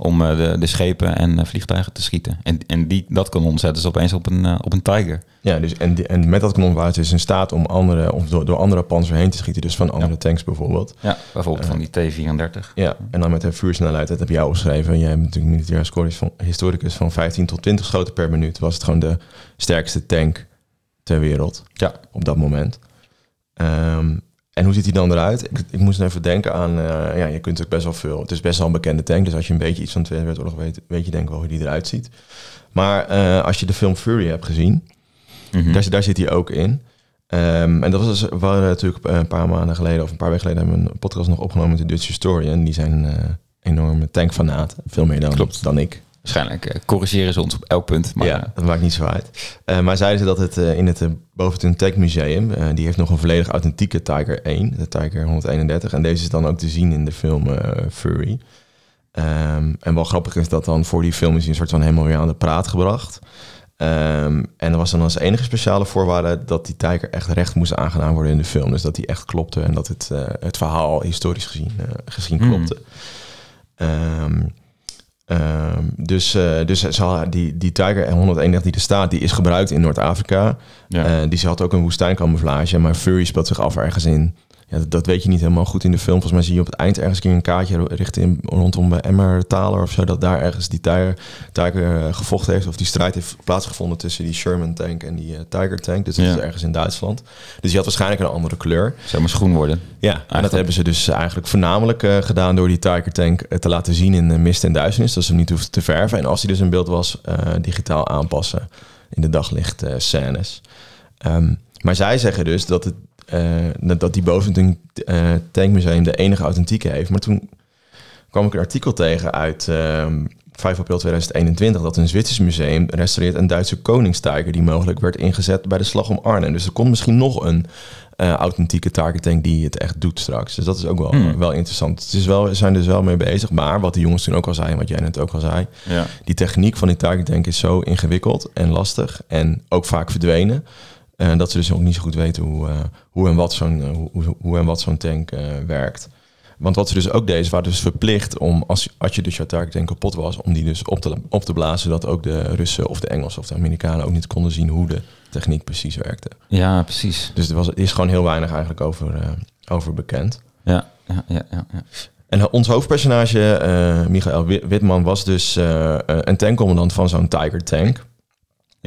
Om eh, de, de schepen en eh, vliegtuigen te schieten. En, en die, dat kanon zetten ze opeens op een, eh, op een Tiger. Ja, dus en, en met dat kanon waren ze dus in staat om andere, of door, door andere panzer heen te schieten, dus van andere tanks bijvoorbeeld. Ja, bijvoorbeeld van die T-34. Ja, en dan met een vuursnelheid, dat heb jij opgeschreven. Jij bent natuurlijk militair historicus van, historicus van 15 tot 20 schoten per minuut. Was het gewoon de sterkste tank ter wereld Ja. op dat moment. Ehm, en hoe ziet hij dan eruit? Ik, ik moest even denken aan, eh, ja, je kunt ook best wel veel. Het is best wel een bekende tank, dus als je een beetje iets van de Tweede Wereldoorlog weet, weet je denk ik wel hoe die eruit ziet. Maar eh, als je de film Fury hebt gezien, Mhm. daar, daar zit hij ook in. Ehm, en dat was dus, we natuurlijk een paar maanden geleden of een paar weken geleden hebben we een podcast nog opgenomen met de Dutch Historian. Die zijn eh, enorme tankfanaten, veel meer dan, Klopt. dan ik. Waarschijnlijk eh, corrigeren ze ons op elk punt. Maar ja, dat maakt niet zo uit. Eh, maar zeiden ze dat het eh, in het uh, Tank Museum, eh, die heeft nog een volledig authentieke Tiger 1, de Tiger 131. En deze is dan ook te zien in de film eh, Fury. Ehm, en wel grappig is dat dan voor die film is hij een soort van helemaal weer aan de praat gebracht. Ehm, en er was dan als enige speciale voorwaarde dat die Tiger echt recht moest aangedaan worden in de film. Dus dat die echt klopte en dat het, eh, het verhaal historisch gezien, eh, gezien Hmm. klopte. Ehm, ehm, dus dus ze had- die, die Tiger 131 die er staat, die is gebruikt in Noord-Afrika. Ja. Eh, die had ook een woestijncamouflage, maar Fury speelt zich af ergens in. Ja, dat, weet je niet helemaal goed in de film. Volgens mij zie je op het eind ergens een kaartje richting rondom bij Emmertaler of zo. Dat daar ergens die Tiger, Tiger eh, gevochten heeft. Of die strijd heeft plaatsgevonden tussen die Sherman tank en die eh, Tiger tank. Dus dat Ja. is ergens in Duitsland. Dus die had waarschijnlijk een andere kleur. Zou maar schoen worden. Ja, en dat hebben ze dus eigenlijk voornamelijk eh, gedaan door die Tiger tank eh, te laten zien in eh, mist en duisternis. Dat ze hem niet hoefden te verven. En als hij dus in beeld was, eh, digitaal aanpassen in de daglicht eh, scènes. Ehm, maar zij zeggen dus dat, het, eh, dat die Bovington eh, Tankmuseum de enige authentieke heeft. Maar toen kwam ik een artikel tegen uit ehm 5 april 2021... dat een Zwitsers museum restaureert een Duitse koningstiger... die mogelijk werd ingezet bij de slag om Arnhem. Dus er komt misschien nog een eh, authentieke target tank die het echt doet straks. Dus dat is ook wel, Hmm. wel interessant. Het is wel, we zijn dus wel mee bezig. Maar wat de jongens toen ook al zeiden, wat jij net ook al zei... Ja. die techniek van die target tank is zo ingewikkeld en lastig... en ook vaak verdwenen... eh, dat ze dus ook niet zo goed weten hoe, eh, hoe en wat zo'n eh, hoe, hoe en wat zo'n tank eh, werkt. Want wat ze dus ook deden, ze waren dus verplicht om, als, als je dus jouw tank kapot was, om die dus op te, op te blazen, zodat ook de Russen of de Engelsen of de Amerikanen ook niet konden zien hoe de techniek precies werkte. ja, precies. Dus er, was, er is gewoon heel weinig eigenlijk over, over bekend. Ja, ja, ja, ja. ja. En ons hoofdpersonage, eh Michael Wi- Witman, was dus een tankcommandant van zo'n Tiger tank.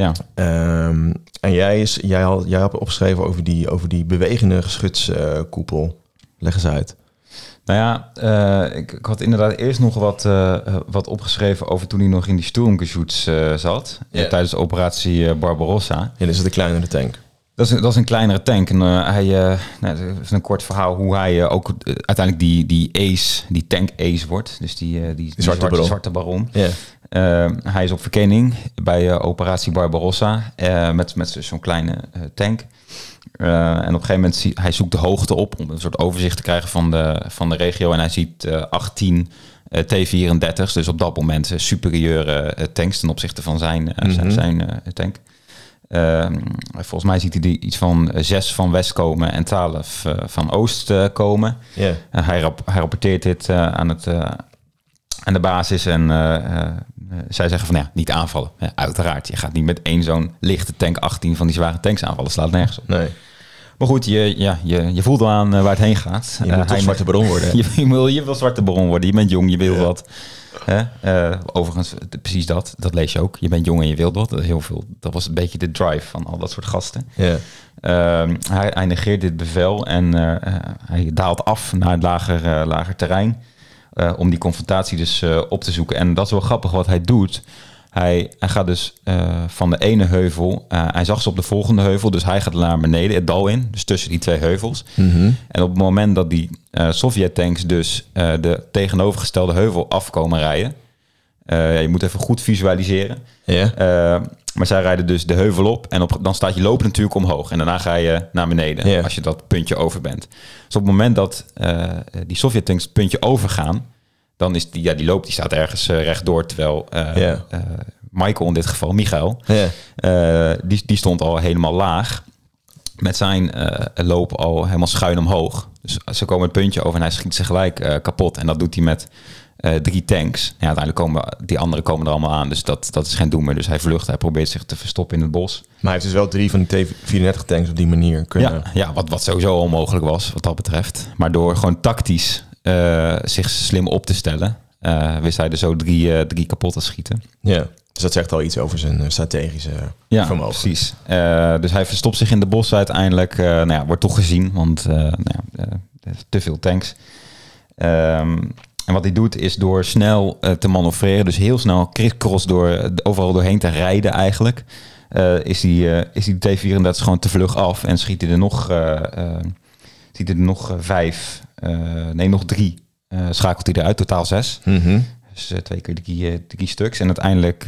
Ja. Ehm, en jij, is, jij, had, jij had opgeschreven over die, over die bewegende geschutskoepel. Leg eens uit. Nou ja, eh, ik, ik had inderdaad eerst nog wat, eh, wat opgeschreven over toen hij nog in die Sturmgeschütz zat. eh, Ja. tijdens de operatie Barbarossa. Ja, is de kleinere tank. Dat is, een- dat is een kleinere tank. En hij, nou, dat is een kort verhaal hoe hij ook uiteindelijk die, die ace, die tank ace wordt. Dus die, die, die zwarte baron. zwarte baron. Ja. Eh, hij is op verkenning bij eh, operatie Barbarossa eh, met, met zo'n kleine tank. En op een gegeven moment zie, hij zoekt de hoogte op om een soort overzicht te krijgen van de, van de regio. En hij ziet eh 18 eh, T-34's, dus op dat moment superieure tanks ten opzichte van zijn, zijn, Mhm. zijn tank. Ehm, volgens mij ziet hij die iets van zes van west komen en twaalf van oost komen. Hij, rap- hij rapporteert dit aan, het, aan de basis en eh, eh, zij zeggen van ja, niet aanvallen. Ja, uiteraard, je gaat niet met één zo'n lichte tank 18 van die zware tanks aanvallen. Slaat nergens op. Nee. Maar goed, je, ja, je, je voelt wel aan eh, waar het heen gaat. Je Eh, moet zwarte baron worden. [laughs] je, je wil, je wil zwarte baron worden. Je bent jong, je wil Ja. wat. Hè? Eh, overigens, precies dat. Dat lees je ook. Je bent jong en je wilt wat. Dat, heel veel, dat was een beetje de drive van al dat soort gasten. Ja. Ehm, hij, hij negeert dit bevel en eh, eh, hij daalt af naar het lager, eh, lager terrein. Eh, om die confrontatie dus eh, op te zoeken. En dat is wel grappig wat hij doet. Hij, hij gaat dus eh, van de ene heuvel. hij zag ze op de volgende heuvel. Dus hij gaat naar beneden, het dal in. Dus tussen die twee heuvels. Mhm. En op het moment dat die Sovjet-tanks dus de tegenovergestelde heuvel afkomen rijden. Eh, je moet even goed visualiseren. Ja. Eh, maar zij rijden dus de heuvel op en op, dan staat je lopen natuurlijk omhoog. En daarna ga je naar beneden Ja. als je dat puntje over bent. Dus op het moment dat eh, die Sovjet-tanks het puntje overgaan, dan is die, ja, die loop die staat ergens rechtdoor. Terwijl Michael in dit geval, Michael, die, die stond al helemaal laag. Met zijn uh, loop al helemaal schuin omhoog. Dus ze komen het puntje over en hij schiet ze gelijk uh, kapot. En dat doet hij met uh, drie tanks. Ja, uiteindelijk komen die anderen komen er allemaal aan. Dus dat, dat is geen doen meer. Dus hij vlucht. Hij probeert zich te verstoppen in het bos. Maar hij heeft dus wel drie van die T-34 tanks op die manier kunnen... Ja, ja wat, wat sowieso onmogelijk was wat dat betreft. Maar door gewoon tactisch uh, zich slim op te stellen... Uh, wist hij er zo drie, drie kapot te schieten. Ja, dus dat zegt al iets over zijn eh, strategische ja, vermogen. precies. Dus hij verstopt zich in de bos uiteindelijk. Nou ja, wordt toch gezien, want nou ja, te veel tanks. Um, en wat hij doet is door snel te manoeuvreren, dus heel snel crisscross door overal doorheen te rijden eigenlijk, is die, is die T-34 gewoon te vlug af en schiet hij er nog, schiet hij er nog vijf, nee nog drie uh, schakelt hij eruit, totaal zes. Mm -hmm. Dus uh, twee keer drie, uh, drie stuks. En uiteindelijk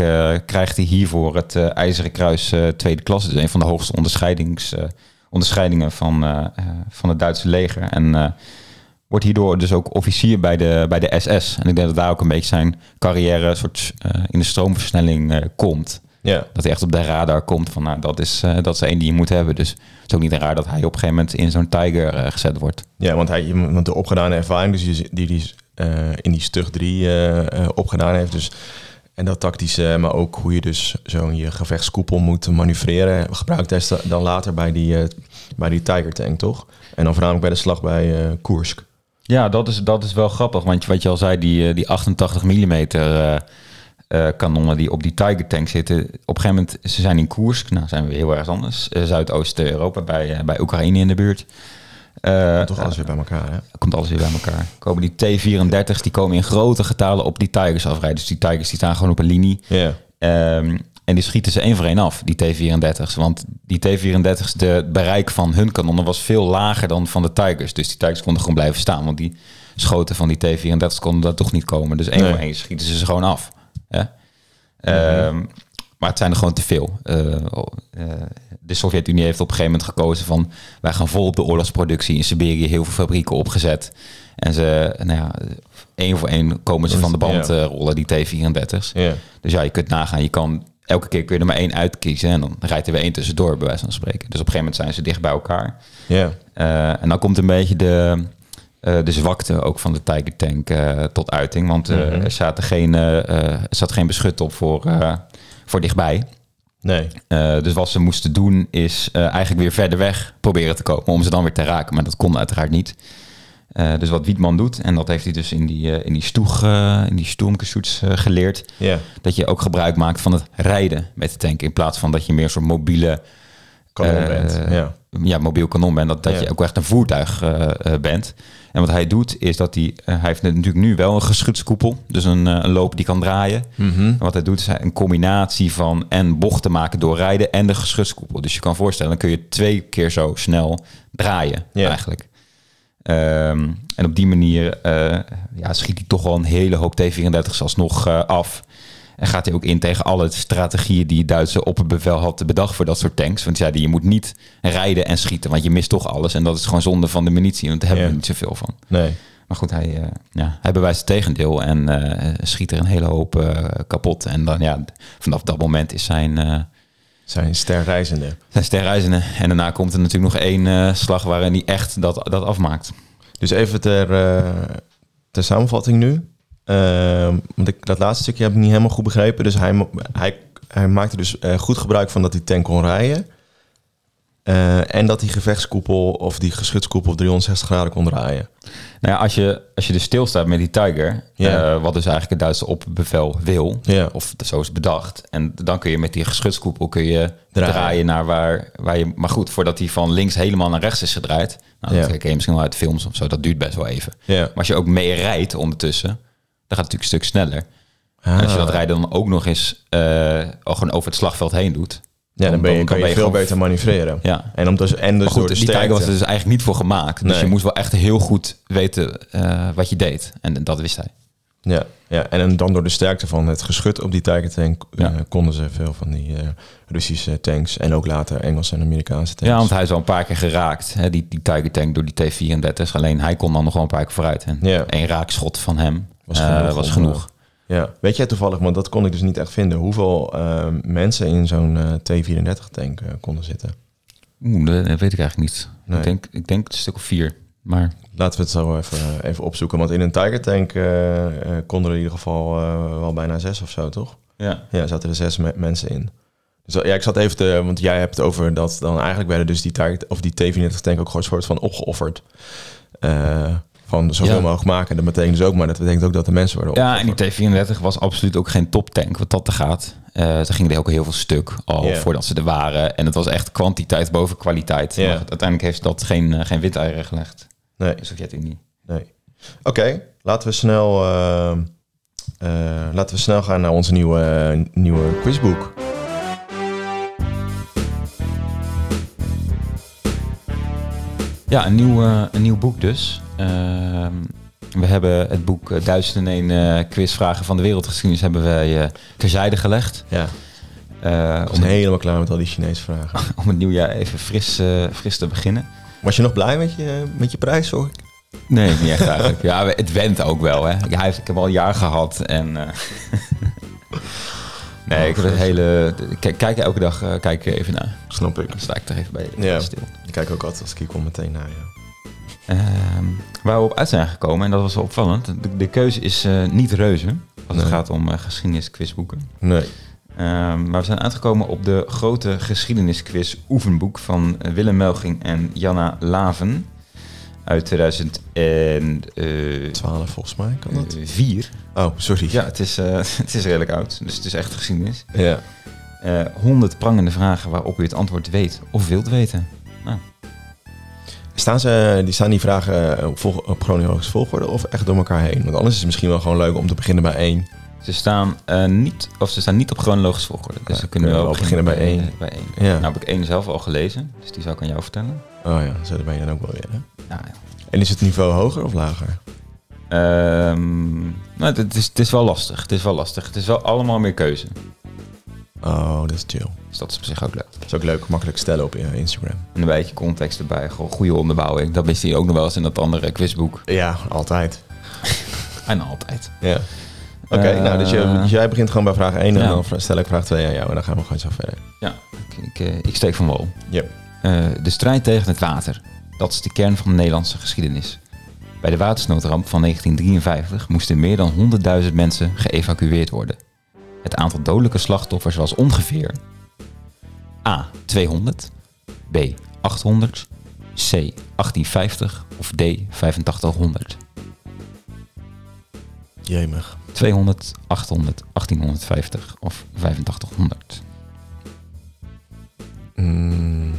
krijgt hij hiervoor het IJzeren Kruis tweede klasse. Dus een van de hoogste onderscheidings, onderscheidingen van, van het Duitse leger. En wordt hierdoor dus ook officier bij de, bij de SS. En ik denk dat daar ook een beetje zijn carrière soort, in de stroomversnelling komt. Ja. Dat hij echt op de radar komt van nou, dat is, uh, dat is één die je moet hebben. Dus het is ook niet raar dat hij op een gegeven moment in zo'n Tiger uh, gezet wordt. Ja, want, hij, want de opgedane ervaring dus die hij die, uh, in die Stug 3 opgedaan heeft. Dus, en dat tactische, maar ook hoe je dus zo'n je gevechtskoepel moet manoeuvreren. Gebruikt hij dan later bij die, bij die Tiger tank, toch? En dan voornamelijk bij de slag bij Koersk. Ja, dat is, dat is wel grappig. Want wat je al zei, die, die 88 mm uh, kanonnen die op die Tiger tank zitten. Op een gegeven moment, ze zijn in Koersk. Nou, zijn we heel erg anders. Uh, Zuidoost-Europa, bij, bij Oekraïne in de buurt. komt toch alles weer bij elkaar, hè? Komt alles weer bij elkaar. Komen die T-34's, die komen in grote getalen op die Tigers afrijden. Dus die Tigers die staan gewoon op een linie. Yeah. Um, en die schieten ze één voor één af, die T-34's. Want die T-34's, de bereik van hun kanonnen was veel lager dan van de Tigers. Dus die Tigers konden gewoon blijven staan. Want die schoten van die T-34's konden daar toch niet komen. Dus één nee. voor één schieten ze ze gewoon af. Ja? Mm-hmm. Um, maar het zijn er gewoon te veel. Uh, uh, de Sovjet-Unie heeft op een gegeven moment gekozen van... wij gaan vol op de oorlogsproductie. In Siberië heel veel fabrieken opgezet. En ze, nou ja, één voor één komen ze van de band uh, rollen, die T-34's. Yeah. Dus ja, je kunt nagaan. Je kan elke keer kun je er maar één uitkiezen. En dan rijdt er weer één tussendoor, bij wijze van spreken. Dus op een gegeven moment zijn ze dicht bij elkaar. Yeah. en dan komt een beetje de... Uh, de zwakte ook van de Tiger Tank uh, tot uiting. Want mm-hmm. er, zat geen, er zat geen beschut op voor, voor dichtbij. Nee. dus wat ze moesten doen is eigenlijk weer verder weg proberen te komen om ze dan weer te raken. Maar dat kon uiteraard niet. Dus wat Wietman doet, en dat heeft hij dus in die, in die stoeg, in die stoemkesoets geleerd. Yeah. Dat je ook gebruik maakt van het rijden met de tank. In plaats van dat je meer zo'n mobiele... Kanon bent, ja. Ja, mobiel kanon bent. Dat, dat je ook echt een voertuig uh, uh, bent. En wat hij doet, is dat hij... Uh, hij heeft natuurlijk nu wel een geschutskoepel. Dus een, een loop die kan draaien. Mhm. En wat hij doet, is een combinatie van... en bochten maken door rijden en de geschutskoepel. Dus je kan voorstellen, dan kun je twee keer zo snel draaien eigenlijk. Ehm, en op die manier eh, ja, schiet hij toch wel een hele hoop T-34's alsnog eh, af. En gaat hij ook in tegen alle strategieën die het Duitse opperbevel had bedacht voor dat soort tanks. Want ja, je moet niet rijden en schieten, want je mist toch alles. En dat is gewoon zonde van de munitie, want daar hebben we niet zoveel van. Nee. Maar goed, hij, eh, ja, hij bewijst het tegendeel en schiet er een hele hoop kapot. En dan ja, vanaf dat moment is zijn, Zijn sterreizende. zijn sterreizende. En daarna komt er natuurlijk nog één eh, slag waarin hij echt dat, dat afmaakt. Dus even ter, eh, ter samenvatting nu. Ehm, want ik, dat laatste stukje heb ik niet helemaal goed begrepen. Dus hij, hij, hij maakte dus eh, goed gebruik van dat die tank kon rijden. Eh, en dat die gevechtskoepel of die geschutskoepel op 360 graden kon draaien. Nou ja, als je, als je dus stilstaat met die Tiger, Ja. eh, wat dus eigenlijk het Duitse opbevel wil, Ja. of zo is bedacht, en dan kun je met die geschutskoepel kun je Draaien. draaien, naar waar, waar je... Maar goed, voordat hij van links helemaal naar rechts is gedraaid, nou, dat ken je misschien wel uit films of zo, dat duurt best wel even. Maar als je ook mee rijdt ondertussen, dan gaat het natuurlijk een stuk sneller. En als je dat Ah. rijden dan ook nog eens al gewoon over het slagveld heen doet. Ja, dan ben je, dan kan je, veel gewoon- beter manoeuvreren. Ja. En, om dus, en dus Maar goed, door de die Tiger was er dus eigenlijk niet voor gemaakt. Dus Nee. je moest wel echt heel goed weten eh, wat je deed. En dat wist hij. Ja, ja, en dan door de sterkte van het geschut op die Tiger tank eh, konden ze veel van die eh, Russische tanks en ook later Engelse en Amerikaanse tanks. Ja, want hij is al een paar keer geraakt. Hè, die, die Tiger tank door die T-34. Alleen hij kon dan nog wel een paar keer vooruit. En Ja. één raakschot van hem Was genoeg was om, genoeg. Ja. Weet jij toevallig, want dat kon ik dus niet echt vinden, hoeveel eh, mensen in zo'n eh, T34-tank konden zitten? Oeh, dat, weet ik eigenlijk niet. Nee. Ik, denk, ik denk een stuk of vier. Maar Laten we het zo even, eh, even opzoeken. Want in een Tiger tank eh, eh, konden er in ieder geval eh, wel bijna zes of zo, toch? ja. Ja, zaten er zes me- mensen in. Dus ja, ik zat even te... Want jij hebt het over dat dan eigenlijk werden dus die, Tiger, of die T34 tank ook gewoon een soort van opgeofferd. Eh, van zoveel Ja. mogelijk maken. Dat betekent dus ook, maar dat betekent ook dat de mensen worden Ja, en die T34 was absoluut ook geen toptank wat dat te gaat. Eh ze gingen er ook heel veel stuk al voordat ze er waren. En het was echt kwantiteit boven kwaliteit. Ja. Maar uiteindelijk heeft dat geen, eh, geen windeieren gelegd. Nee, De Sovjet-Unie. nee. Oké, laten we snel... eh, laten we snel gaan naar onze nieuwe, nieuwe quizboek. Ja, een nieuw, een nieuw boek dus. Ehm, we hebben het boek eh, 1001 eh, quizvragen van de wereldgeschiedenis hebben wij eh, terzijde gelegd. Ja, ik om, ben helemaal klaar met al die Chinese vragen. [laughs] om het nieuwjaar even fris, fris te beginnen. Was je nog blij met je, met je prijs, hoor ik? Nee, niet echt eigenlijk. [laughs] Ja, het went ook wel. Hè. Ja, ik heb al een jaar gehad en... [laughs] nee, ik heb het hele... Kijk, kijk elke dag kijk even naar. Snap ik. Dan sta ik er even bij Ja. stil. Ik kijk ook altijd als ik hier kom meteen naar je. Ehm, waar we op uit zijn gekomen, en dat was wel opvallend. De, de keuze is eh, niet reuze. Als het gaat om uh, geschiedenisquizboeken. Nee. Ehm, maar we zijn uitgekomen op de grote geschiedenisquiz oefenboek van eh, Willem Melging en Janna Laven. Uit 2004. 12 volgens mij, kan dat? Oh, sorry. Ja, het is, eh, [laughs] het is redelijk oud. Dus het is echt geschiedenis. Ja. Eh 100 prangende vragen waarop u het antwoord weet of wilt weten. Staan, ze, die, staan die vragen op, volg, op chronologische volgorde of echt door elkaar heen? Want anders is het misschien wel gewoon leuk om te beginnen bij één. Ze staan, eh, niet, of ze staan niet op chronologisch volgorde. Dus Ja, kunnen wel beginnen bij één. Bij één. Ja. Nou heb ik één zelf al gelezen, dus die zou ik aan jou vertellen. Oh ja, zo ben je dan ook wel weer. Hè? Ja, ja. En is het niveau hoger of lager? Ehm, nou, het, is, het is wel lastig. Het is wel lastig. Het is wel allemaal meer keuze. Oh, dat is chill. Dus dat is op zich ook leuk. Dat is ook leuk, makkelijk stellen op je Instagram. En een beetje context erbij. Gewoon goede onderbouwing. Dat wist hij ook nog wel eens in dat andere quizboek. Ja, altijd. [laughs] En altijd. Ja. Oké, Eh, nou, dus, je- dus jij begint gewoon bij vraag 1 en dan stel ik vraag 2 aan jou en dan gaan we gewoon zo verder. Ja, ik, ik, eh, ik steek van wal. Yep. Eh, de strijd tegen het water. Dat is de kern van de Nederlandse geschiedenis. Bij de watersnoodramp van 1953 moesten meer dan 100.000 mensen geëvacueerd worden. Het aantal dodelijke slachtoffers was ongeveer A. 200, B. 800, C. 1850 of D. 8500. Jemig. 200, 800, 1850 of 8500. Mm.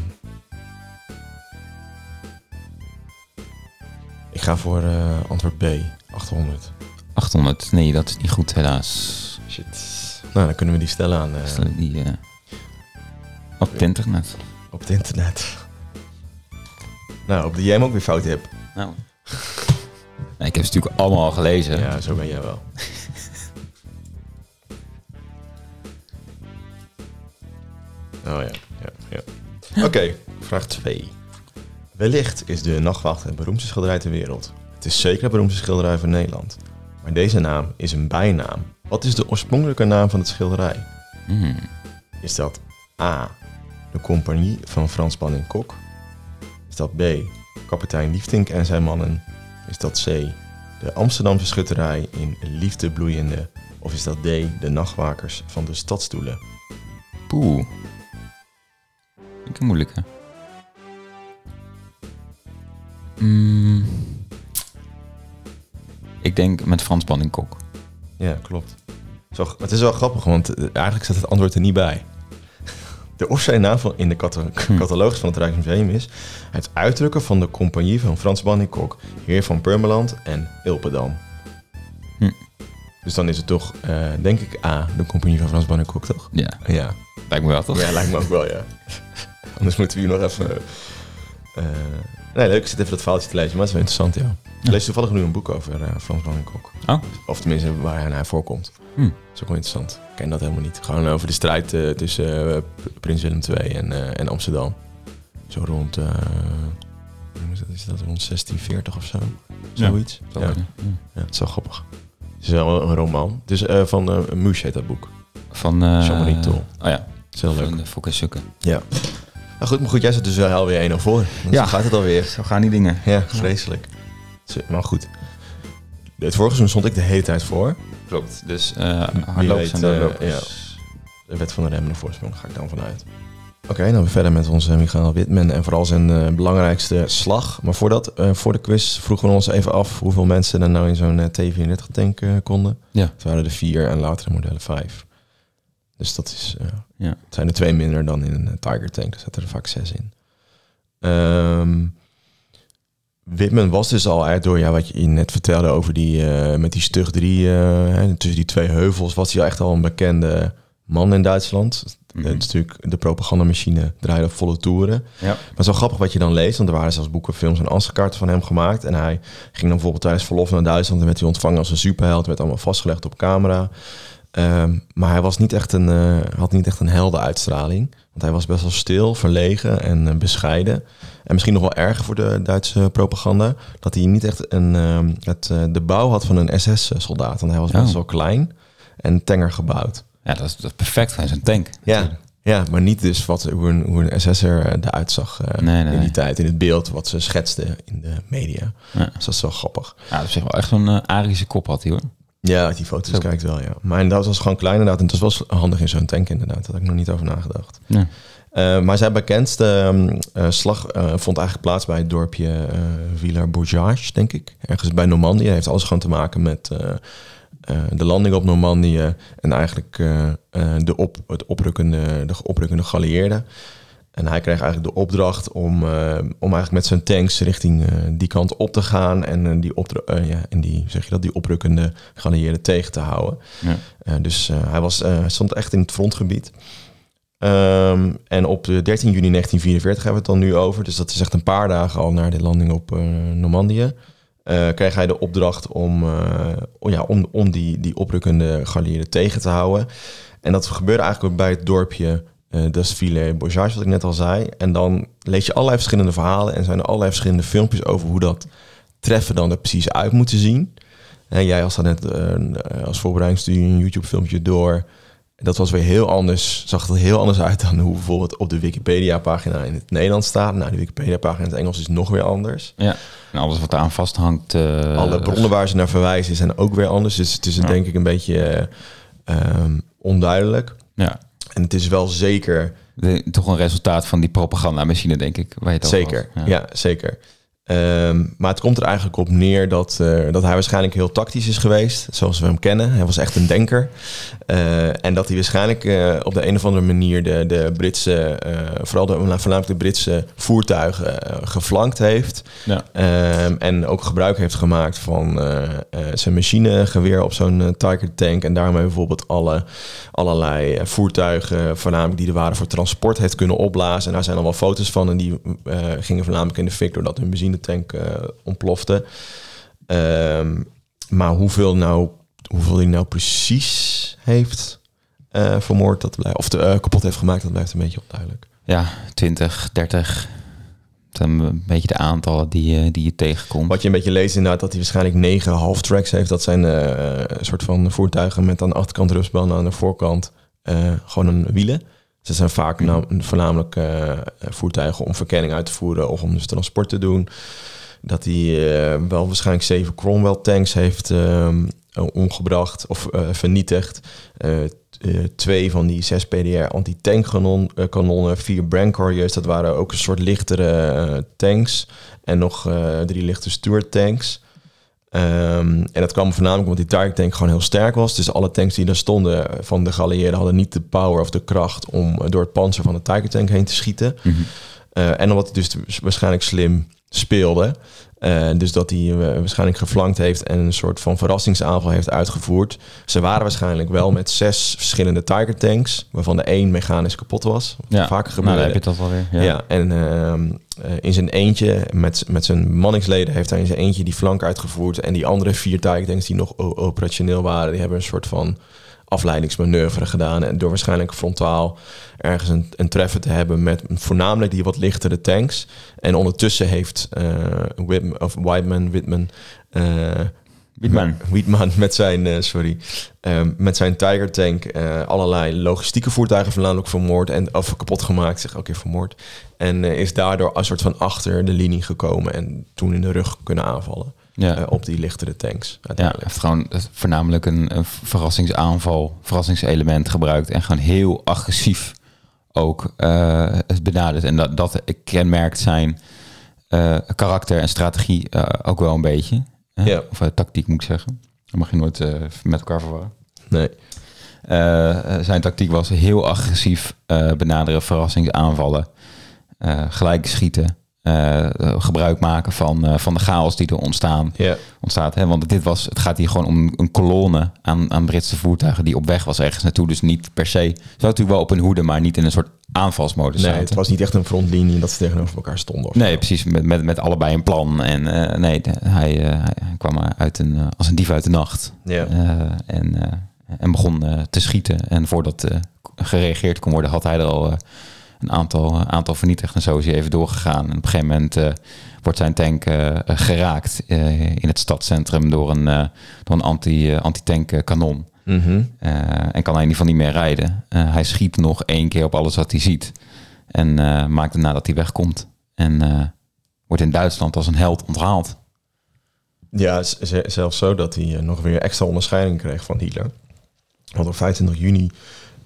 Ik ga voor eh, antwoord B, 800. 800, nee, dat is niet goed helaas. Shit. Nou, dan kunnen we die stellen aan eh, Stel Die, eh, op het internet. op het internet. Nou, op die jij hem ook weer fout hebt. Nou. Nee, ik heb ze natuurlijk allemaal al gelezen. Ja, zo ben jij wel. oh ja, ja, ja. Oké, vraag 2. Wellicht is de nachtwacht het beroemdste schilderij ter wereld. Het is zeker het beroemdste schilderij van Nederland. Maar deze naam is een bijnaam. Wat is de oorspronkelijke naam van het schilderij? Hmm. Is dat A. De compagnie van Frans Banning Kok? Is dat B. Kapitein Liefdink en zijn mannen? Is dat C. De Amsterdamse schutterij in liefde bloeiende? Of is dat D. De nachtwakers van de stadstoelen? Poeh. Ik een moeilijke. Mm. Ik denk met Frans Banning Kok. Ja, klopt. Zo, het is wel grappig, want eh, eigenlijk staat het antwoord er niet bij. [laughs] De officiële naam van, in de Hm. catalogus van het Rijksmuseum is... het uitdrukken van de compagnie van Frans Banning Kok... heer van Purmerland en Ilpendam. Hm. Dus dan is het toch, eh, denk ik, A, de compagnie van Frans Banning Kok, toch? Ja, Ja. lijkt me wel toch? ja, lijkt me ook wel, ja. [laughs] Anders moeten we hier nog even... eh, nee, leuk, ik zit even dat verhaaltje te lezen, maar het is wel interessant, ja. Ik lees toevallig nu een boek over eh, Frans Banning Kok. Oh. Of tenminste, waar hij naar voorkomt. Hm. Dat is ook wel interessant. Ik ken dat helemaal niet. Gewoon over de strijd eh, tussen eh, Prins Willem II en, en Amsterdam. Zo rond, is dat, rond 1640 of zo? Zoiets. Ja. Ja. ja, het is wel grappig. Het is wel een roman. Het is van uh, Mush heet dat boek. Van... Jean-Marie Tol. Oh ja. Het is heel leuk. Van de Fokke Sukken. Ja. Nou goed, maar goed, jij zit dus wel weer 1-0 voor. Dus Ja. Zo gaat het alweer. Zo gaan die dingen. Ja, vreselijk. Maar goed. Het vorige seizoen stond ik de hele tijd voor. Klopt. Dus eh Wie hardlopers en eh, doorlopers. De wet van de remmende voorsprong, daar ga ik dan vanuit. Oké, dan we verder met onze Michael Witman en vooral zijn eh, belangrijkste slag. Maar voordat, eh, voor de quiz vroegen we ons even af hoeveel mensen er nou in zo'n eh, T34 tank eh, konden. Ja. Het waren er vier en latere modellen vijf. Dus dat is, eh, Ja. het zijn er twee minder dan in een eh, Tiger tank. Er zaten er vaak zes in. Ehm Witman was dus al uit door ja, wat je net vertelde over die eh, met die stug 3 tussen die twee heuvels was hij al echt al een bekende man in Duitsland. Mhm. Het is natuurlijk de propagandamachine draaide op volle toeren. Ja. Maar wel grappig wat je dan leest, want er waren zelfs boeken, films en ansichtkaarten van hem gemaakt. En hij ging dan bijvoorbeeld tijdens verlof naar Duitsland en werd hij ontvangen als een superheld, werd allemaal vastgelegd op camera. Ehm, maar hij was niet echt een, eh, had niet echt een heldenuitstraling. Want hij was best wel stil, verlegen en eh, bescheiden. En misschien nog wel erger voor de Duitse propaganda. Dat hij niet echt een, ehm, het, eh, de bouw had van een SS-soldaat. Want hij was best Oh. wel klein en tenger gebouwd. Ja, dat is, dat is perfect van zo'n tank. Ja, ja, maar niet dus wat, hoe, een, hoe een SS'er eruit zag Nee, nee, in die nee. tijd. In het beeld wat ze schetsten in de media. Ja. Dus dat is wel grappig. Ja, dat is echt wel echt zo'n eh, Arische kop had hij hoor. Ja, die foto's Zo. kijkt wel, ja. Maar dat was gewoon klein inderdaad. En dat was wel handig in zo'n tank inderdaad. Daar had ik nog niet over nagedacht. Eh, maar zijn bekendste ehm, eh, slag eh, vond eigenlijk plaats bij het dorpje eh Villars-Bourgeage, denk ik. Ergens bij Normandië. heeft alles gewoon te maken met de landing op Normandië en eigenlijk de, op, het oprukkende, de oprukkende geallieerden. En hij kreeg eigenlijk de opdracht om, eh, om eigenlijk met zijn tanks richting eh, die kant op te gaan en eh, die, eh, ja, en die, zeg je dat, die oprukkende geallieerden tegen te houden. Ja. Dus hij was, stond echt in het frontgebied. Ehm, en op de 13 juni 1944 hebben we het dan nu over. Dus dat is echt een paar dagen al na de landing op Normandië. kreeg hij de opdracht om, om, ja, om, om die, die oprukkende geallieerden tegen te houden. En dat gebeurde eigenlijk ook bij het dorpje eh Desfile Bourgeois, wat ik net al zei. En dan lees je allerlei verschillende verhalen en zijn er allerlei verschillende filmpjes over hoe dat treffen dan er precies uit moet zien. En jij als dan net eh, als voorbereidingsstudie een YouTube-filmpje door. Dat was weer heel anders, zag er heel anders uit dan hoe bijvoorbeeld op de Wikipedia-pagina in het Nederlands staat. Nou, de Wikipedia-pagina in het Engels is nog weer anders. ja. En alles wat aan vasthangt. eh, Alle bronnen waar ze naar verwijzen zijn ook weer anders. Dus het is Ja. denk ik een beetje eh, ehm, onduidelijk. Ja. En het is wel zeker De- toch een resultaat van die propagandamachine, denk ik. Waar je het over Zeker, ja, zeker. Ehm, maar het komt er eigenlijk op neer dat, eh, dat hij waarschijnlijk heel tactisch is geweest, zoals we hem kennen. Hij was echt een denker. Eh, en dat hij waarschijnlijk eh, op de een of andere manier de, de Britse, vooral de, nou, voornamelijk de Britse voertuigen geflankt heeft. Ja. Ehm, en ook gebruik heeft gemaakt van zijn machinegeweer op zo'n Tiger tank. En daarmee bijvoorbeeld alle, allerlei voertuigen, voornamelijk die er waren voor transport, heeft kunnen opblazen. En daar zijn al wel foto's van. En die gingen voornamelijk in de fik doordat hun benzinetank eh, ontplofte. Ehm, maar hoeveel, nou, hoeveel hij nou precies heeft eh, vermoord, dat blijft, of de, eh, kapot heeft gemaakt, dat blijft een beetje onduidelijk. Ja, 20, 30. Dat zijn een beetje de aantallen die, je- die je tegenkomt. Wat je een beetje leest inderdaad, dat hij waarschijnlijk negen half-tracks heeft. Dat zijn een soort van voertuigen met aan de achterkant rustbanden, aan de voorkant gewoon een wielen. Dat zijn vaak nou, voornamelijk eh, voertuigen om verkenning uit te voeren of om dus transport te doen. Dat hij eh, wel waarschijnlijk zeven Cromwell tanks heeft ehm, omgebracht of eh, vernietigd. Eh, eh, twee van die 6 PDR anti-tank eh, kanonnen, vier Brancarriers, dat waren ook een soort lichtere eh, tanks. En nog eh, drie lichte Stuart tanks. Ehm, en dat kwam voornamelijk omdat die Tiger tank gewoon heel sterk was. Dus alle tanks die daar stonden van de geallieerden hadden niet de power of de kracht om eh, door het panzer van de Tiger tank heen te schieten. Mhm. Eh, en omdat hij dus waarschijnlijk slim speelde. Eh, dus dat hij eh, waarschijnlijk geflankt heeft en een soort van verrassingsaanval heeft uitgevoerd. Ze waren waarschijnlijk wel met zes verschillende Tiger tanks, waarvan de één mechanisch kapot was. Ja, vaker nou, gebeurde. heb je dat wel weer. Ja, Ja. en ehm, eh, in zijn eentje, met, met zijn manningsleden, heeft hij in zijn eentje die flank uitgevoerd. En die andere vier Tiger tanks die nog operationeel waren, die hebben een soort van afleidingsmanoeuvre gedaan. En door waarschijnlijk frontaal ergens een, een treffer te hebben met voornamelijk die wat lichtere tanks. En ondertussen heeft eh Whitman, of Whiteman, Whitman, Wietman. Wietman met zijn, eh, sorry, ehm, met zijn Tiger Tank allerlei logistieke voertuigen voornamelijk vermoord en of kapot gemaakt, zeg ook weer vermoord. En is daardoor een soort van achter de linie gekomen en toen in de rug kunnen aanvallen Ja. eh, op die lichtere tanks. Ja, heeft gewoon eh, voornamelijk een, een verrassingsaanval, verrassingselement gebruikt en gewoon heel agressief ook eh, het benaderd. En dat, dat kenmerkt zijn eh, karakter en strategie eh, ook wel een beetje. hè? Ja. Of eh, tactiek moet ik zeggen. Dat mag je nooit eh, met elkaar verwarren. Nee. Eh, zijn tactiek was heel agressief eh, benaderen, verrassingsaanvallen, eh, gelijk schieten, eh, gebruik maken van, eh, van de chaos die er ontstaan ontstaat. Hè? Want dit was, het gaat hier gewoon om een kolonne aan, aan Britse voertuigen die op weg was ergens naartoe. Dus niet per se. Ze natuurlijk wel op een hoede, maar niet in een soort aanvalsmodus. Nee, zaten. het was niet echt een frontlinie dat ze tegenover elkaar stonden. of Nee, zo. precies. Met, met, met allebei een plan. En eh, nee, hij, eh, hij kwam uit een, eh, als een dief uit de nacht. Eh, en, eh, en begon eh, te schieten. En voordat eh, gereageerd kon worden, had hij er al eh, een aantal, eh, aantal vernietigd. En zo is hij even doorgegaan. En op een gegeven moment eh, wordt zijn tank eh, geraakt in het stadscentrum door een, door een anti, anti-tank kanon. Mhm. En kan hij in ieder geval niet meer rijden. Hij schiet nog één keer op alles wat hij ziet. En maakt daarna dat hij wegkomt. En wordt in Duitsland als een held onthaald. Ja, zelfs zo dat hij nog weer extra onderscheiding kreeg van Hitler. Want op 25 juni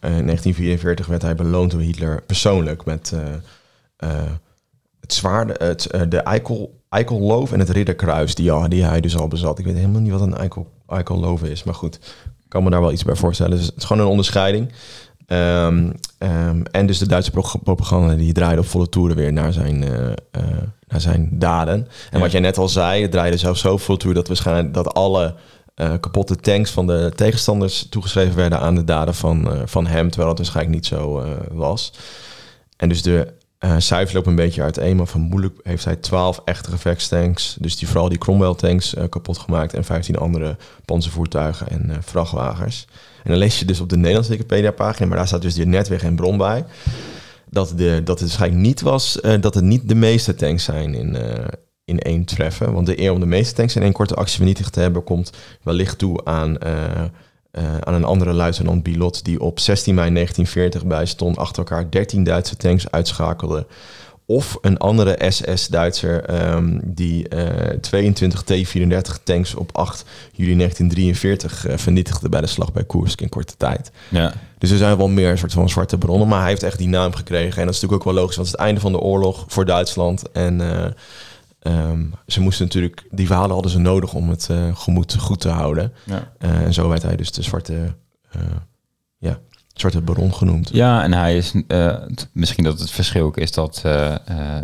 eh, 1944 werd hij beloond door Hitler persoonlijk met eh, eh, het zwaarde, het, eh, de eikel, eikelloof en het ridderkruis die, al, die hij dus al bezat. Ik weet helemaal niet wat een eikel, eikelloof is, maar goed, ik kan me daar wel iets bij voorstellen. Dus het is gewoon een onderscheiding. Ehm, ehm, en dus de Duitse pro- propaganda die draaide op volle toeren weer naar zijn, eh, eh, naar zijn daden. En Ja. wat jij net al zei, het draaide zelfs zo volle toer dat waarschijnlijk dat alle eh, kapotte tanks van de tegenstanders toegeschreven werden aan de daden van, eh, van hem, terwijl het waarschijnlijk niet zo eh, was. En dus de cijfers lopen een beetje uiteen, maar vermoedelijk heeft hij 12 echte gevechtstanks, dus die, vooral die Cromwell tanks eh, kapot gemaakt en 15 andere panzervoertuigen en vrachtwagens. En dan lees je dus op de Nederlandse Wikipedia-pagina, maar daar staat dus net weer geen bron bij, dat, de, dat het waarschijnlijk niet was, dat het niet de meeste tanks zijn in, in één treffen. Want de eer om de meeste tanks in één korte actie vernietigd te hebben, komt wellicht toe aan, eh, eh, aan een andere luitenant Bilot, die op 16 mei 1940 bij stond, achter elkaar 13 Duitse tanks uitschakelde. Of een andere SS-Duitser ehm, die eh, 22 T-34 tanks op 8 juli 1943 eh, vernietigde bij de slag bij Koersk in korte tijd. Ja. Dus er zijn wel meer een soort van zwarte bronnen, maar hij heeft echt die naam gekregen. En dat is natuurlijk ook wel logisch, want het is het einde van de oorlog voor Duitsland. En eh, ehm, ze moesten natuurlijk, die verhalen hadden ze nodig om het eh, gemoed goed te houden. Ja. Eh, en zo werd hij dus de zwarte, eh, ja, zwarte baron genoemd. Ja, en hij is misschien dat het verschil ook is dat,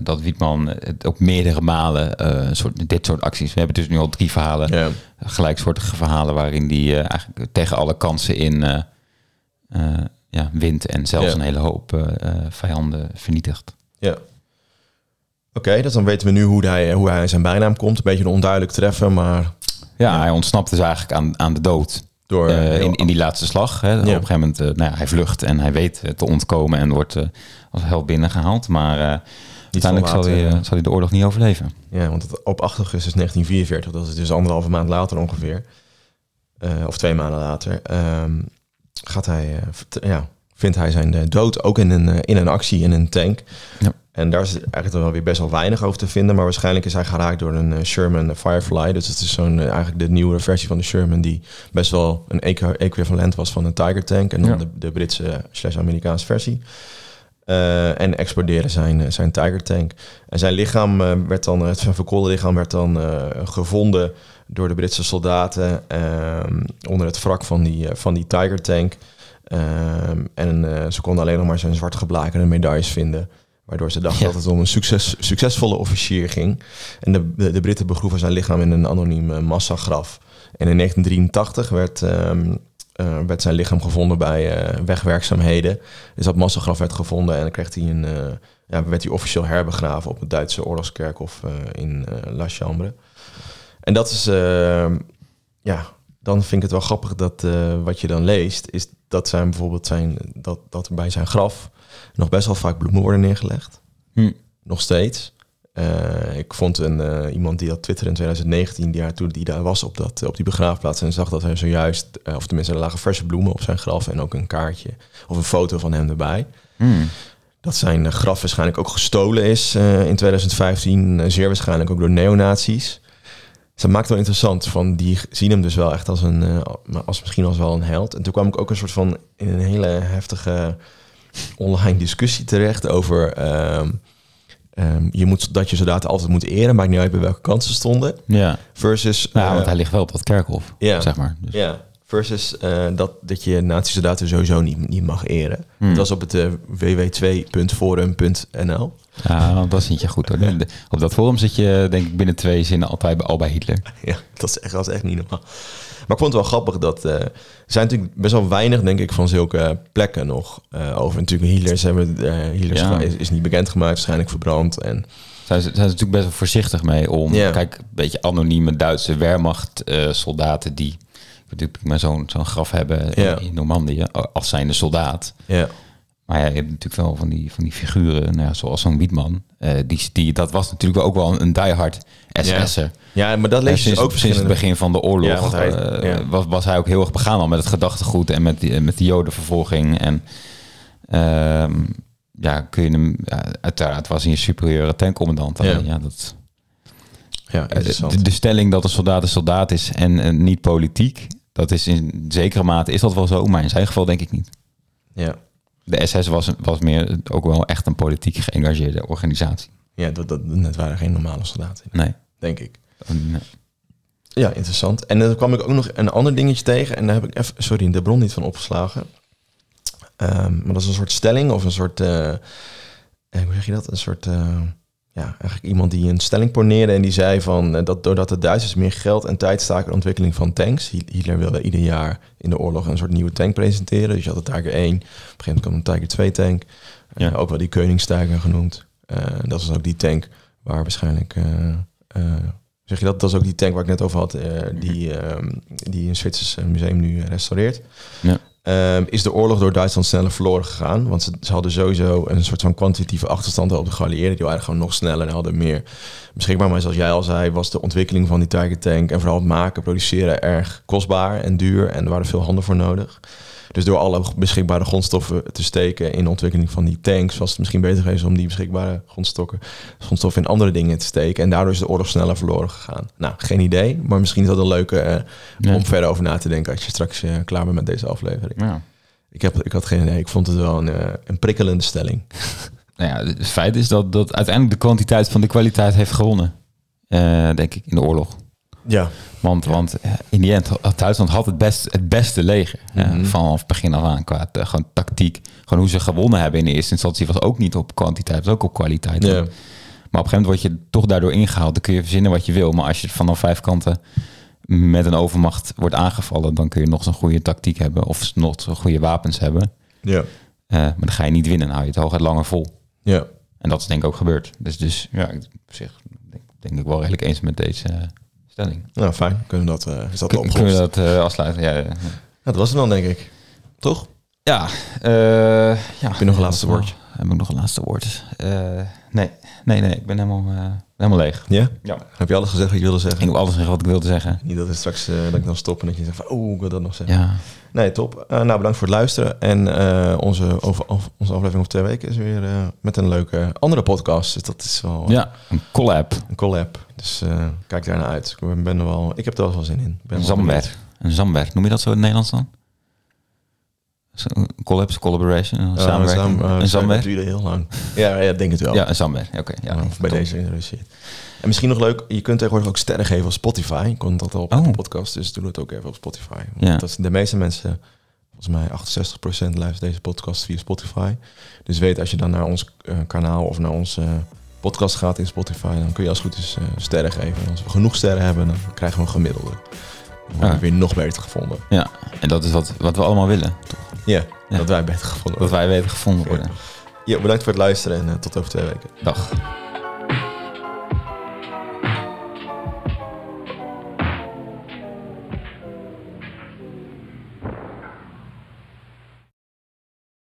dat Wietman het op meerdere malen soort, dit soort acties. We hebben dus nu al drie verhalen, Ja. gelijksoortige verhalen, waarin die eigenlijk tegen alle kansen in ja, wint en zelfs Ja. een hele hoop vijanden vernietigt. ja. Oké, dus dan weten we nu hoe hij, hoe hij zijn bijnaam komt. Een beetje een onduidelijk treffen, maar Ja, hij ontsnapt dus eigenlijk aan, aan de dood. door... Eh, heel- in, in die laatste slag. Hè. Op een gegeven moment, eh, nou ja, hij vlucht en hij weet eh, te ontkomen en wordt eh, als held binnengehaald. Maar eh, uiteindelijk zal hij, eh, zal hij de oorlog niet overleven. Ja, want het, op 8 augustus 1944, dat is dus anderhalve maand later ongeveer, eh, of twee maanden later, ehm, gaat hij, eh, ja, vindt hij zijn eh, dood ook in een, eh, in een actie in een tank. Ja. En daar is eigenlijk wel weer best wel weinig over te vinden, maar waarschijnlijk is hij geraakt door een eh, Sherman Firefly. Dus het is zo'n eh, eigenlijk de nieuwere versie van de Sherman die best wel een equ- equivalent was van een Tiger tank en dan Ja. de, de Britse slash Amerikaanse versie. Eh, en exploderen zijn, zijn Tiger tank. En zijn lichaam werd dan, het verkoolde lichaam werd dan gevonden door de Britse soldaten ehm, onder het wrak van die, van die Tiger tank. Ehm, en ze konden alleen nog maar zijn zwart geblakerde medailles vinden. Waardoor ze dachten Ja. dat het om een succes, succesvolle officier ging. En de, de, de Britten begroeven zijn lichaam in een anoniem eh, massagraf. En in 1983 werd, ehm, eh, werd zijn lichaam gevonden bij eh, wegwerkzaamheden. Dus dat massagraf werd gevonden en dan kreeg hij een, ja, werd hij officieel herbegraven op het Duitse oorlogskerkhof in La Chambre. En dat is, eh, ja, dan vind ik het wel grappig dat wat je dan leest, is dat zijn bijvoorbeeld zijn, dat, dat er bij zijn graf nog best wel vaak bloemen worden neergelegd. Hm. Nog steeds. Eh, ik vond een, eh, iemand die dat twitterde in 2019, die, daar, toen die daar was op, dat, op die begraafplaats. En zag dat hij zojuist, eh, of tenminste, er lagen verse bloemen op zijn graf en ook een kaartje of een foto van hem erbij. Hmm. Dat zijn graf waarschijnlijk ook gestolen is in 2015, zeer waarschijnlijk ook door neonazies. Dus dat maakt wel interessant. Van die zien hem dus wel echt als een, als misschien als wel een held. En toen kwam ik ook een soort van in een hele heftige online discussie terecht over. Ehm, ehm, je moet dat je soldaten altijd moet eren, maakt niet uit bij welke kant ze stonden. Ja. Versus. Nou, want eh, hij ligt wel op dat kerkhof, ja. zeg maar. Dus. ja. Versus eh, dat, dat je nazi-soldaten sowieso niet, niet mag eren. Hmm. Dat was op het eh, ww2.forum.nl. Ja, dat is niet je goed hoor. Op dat forum zit je denk ik binnen twee zinnen altijd bij, al bij Hitler. [laughs] Ja, dat is echt, dat is echt niet normaal. Maar ik vond het wel grappig dat... eh, er zijn natuurlijk best wel weinig, denk ik, van zulke plekken nog over. Natuurlijk, Hitlers, hebben, Hitlers Ja. is, is niet bekendgemaakt, waarschijnlijk verbrand. En Zijn ze, zijn ze natuurlijk best wel voorzichtig mee om... Kijk, een beetje anonieme Duitse Wehrmacht-soldaten... die natuurlijk maar zo'n zo'n graf hebben in- Ja. in Normandië... als zijnde soldaat. ja, Maar ja, je hebt natuurlijk wel van die, van die figuren, nou ja, zoals zo'n Wietman. eh, die, die, dat was natuurlijk ook wel een diehard SS'er. ja, maar dat lees je sinds, dus ook sinds het begin van de oorlog Ja, hij- eh, was, was hij ook heel erg begaan al met het gedachtegoed en met die, met die jodenvervolging. En ehm, ja, kun je hem, uiteraard was hij een superieure tankcommandant. Alleen, ja, dat, Ja, eh, de, de stelling dat een soldaat een soldaat is en niet politiek, dat is in zekere mate is dat wel zo, maar in zijn geval denk ik niet. ja, De SS was, was meer ook wel echt een politiek geëngageerde organisatie. ja dat, dat, dat waren geen normale soldaten, Nee. denk ik. Nee. Ja, interessant. En dan kwam ik ook nog een ander dingetje tegen. En daar heb ik even, sorry, de bron niet van opgeslagen. Ehm, maar dat is een soort stelling of een soort, eh, hoe zeg je dat? Een soort, ja, eigenlijk iemand die een stelling poneerde en die zei van eh, dat doordat de Duitsers meer geld en tijd staken in de ontwikkeling van tanks. Hi- Hitler wilde ieder jaar in de oorlog een soort nieuwe tank presenteren. Dus je had de Tiger 1, op een gegeven moment kwam een Tiger 2 tank. Ja. ook wel die Koningstiger genoemd. Eh, dat was ook die tank waar waarschijnlijk eh, Zeg je dat? Dat is ook die tank waar ik net over had, die, ehm, die een Zwitsers eh, museum nu restaureert. Ja. Ehm, is de oorlog door Duitsland sneller verloren gegaan? Want ze, hadden sowieso een soort van kwantitatieve achterstand op de geallieerden. Die waren gewoon nog sneller en hadden meer beschikbaar. Maar zoals jij al zei, was de ontwikkeling van die Tiger tank en vooral het maken, produceren erg kostbaar en duur. En er waren veel handen voor nodig. Dus door alle beschikbare grondstoffen te steken in de ontwikkeling van die tanks, was het misschien beter geweest om die beschikbare grondstoffen, grondstoffen in andere dingen te steken. En daardoor is de oorlog sneller verloren gegaan. Nou, geen idee, maar misschien is dat een leuke eh, om verder over na te denken als je straks eh, klaar bent met deze aflevering. Ja. Ik, heb, ik had geen idee, ik vond het wel een, eh, een prikkelende stelling. [laughs] Nou ja, het feit is dat, dat uiteindelijk de kwantiteit van de kwaliteit heeft gewonnen. Denk ik, in de oorlog. Ja, Want, want eh, in die end had Duitsland had het, best, het beste leger. eh, Mhm. vanaf begin af aan. Qua eh, gewoon tactiek. Gewoon hoe ze gewonnen hebben in de eerste instantie was ook niet op kwantiteit, was ook op kwaliteit. ja. Maar op een gegeven moment word je toch daardoor ingehaald. Dan kun je verzinnen wat je wil. Maar als je vanaf vijf kanten met een overmacht wordt aangevallen, dan kun je nog zo'n goede tactiek hebben. Of nog zo'n goede wapens hebben. ja, Eh, maar dan ga je niet winnen. Dan hou je het hooguit langer vol. ja. En dat is denk ik ook gebeurd. Dus, dus ja, ik- op zich denk, denk ik wel redelijk eens met deze eh, stelling. Nou, fijn. Kunnen we dat, eh, is dat Kun-? Kunnen we dat eh, afsluiten? Ja, ja. Nou, dat was het dan, denk ik. Toch? ja, eh, ja. Heb je nog een laatste woord? Heb ik nog een laatste woord? Nee, nee, nee. Ik ben helemaal, eh, helemaal leeg. Ja? Ja. Heb je alles gezegd wat je wilde zeggen? Ik wil alles zeggen wat ik wilde zeggen. Niet dat het straks eh, dat ik dan stop en dat je zegt van, oh, ik wil dat nog zeggen. Ja, Nee, top. Eh, nou, bedankt voor het luisteren. En onze, over, over- onze aflevering over twee weken is weer met een leuke andere podcast. Dus dat is wel ja een collab. een collab. Dus kijk daar naar uit. Ik, ben er wel, ik heb er wel zin in. Ben Een zamber. Een zamber. Noem je dat zo in het Nederlands dan? Is collaboration, een samenwerking. een zamber. duurde heel lang. Ja, ja, ik denk het wel. Ja, een zamber. Oké. ja, bij top. deze introduceert. En misschien nog leuk, je kunt tegenwoordig ook sterren geven op Spotify. Je kon dat al op Oh. de podcast, dus doe het ook even op Spotify. Want Ja. dat is de meeste mensen, volgens mij 68% luistert deze podcast via Spotify. Dus weet als je dan naar ons eh, kanaal of naar onze eh, podcast gaat in Spotify, dan kun je als het goed is eh, sterren geven. En als we genoeg sterren hebben, dan krijgen we een gemiddelde. Dan worden we Ah. weer nog beter gevonden. Ja, en dat is wat, wat we allemaal willen. Ja, Ja. dat wij beter gevonden Dat worden. wij weten gevonden worden. Ja, bedankt voor het luisteren en eh, tot over twee weken. Dag.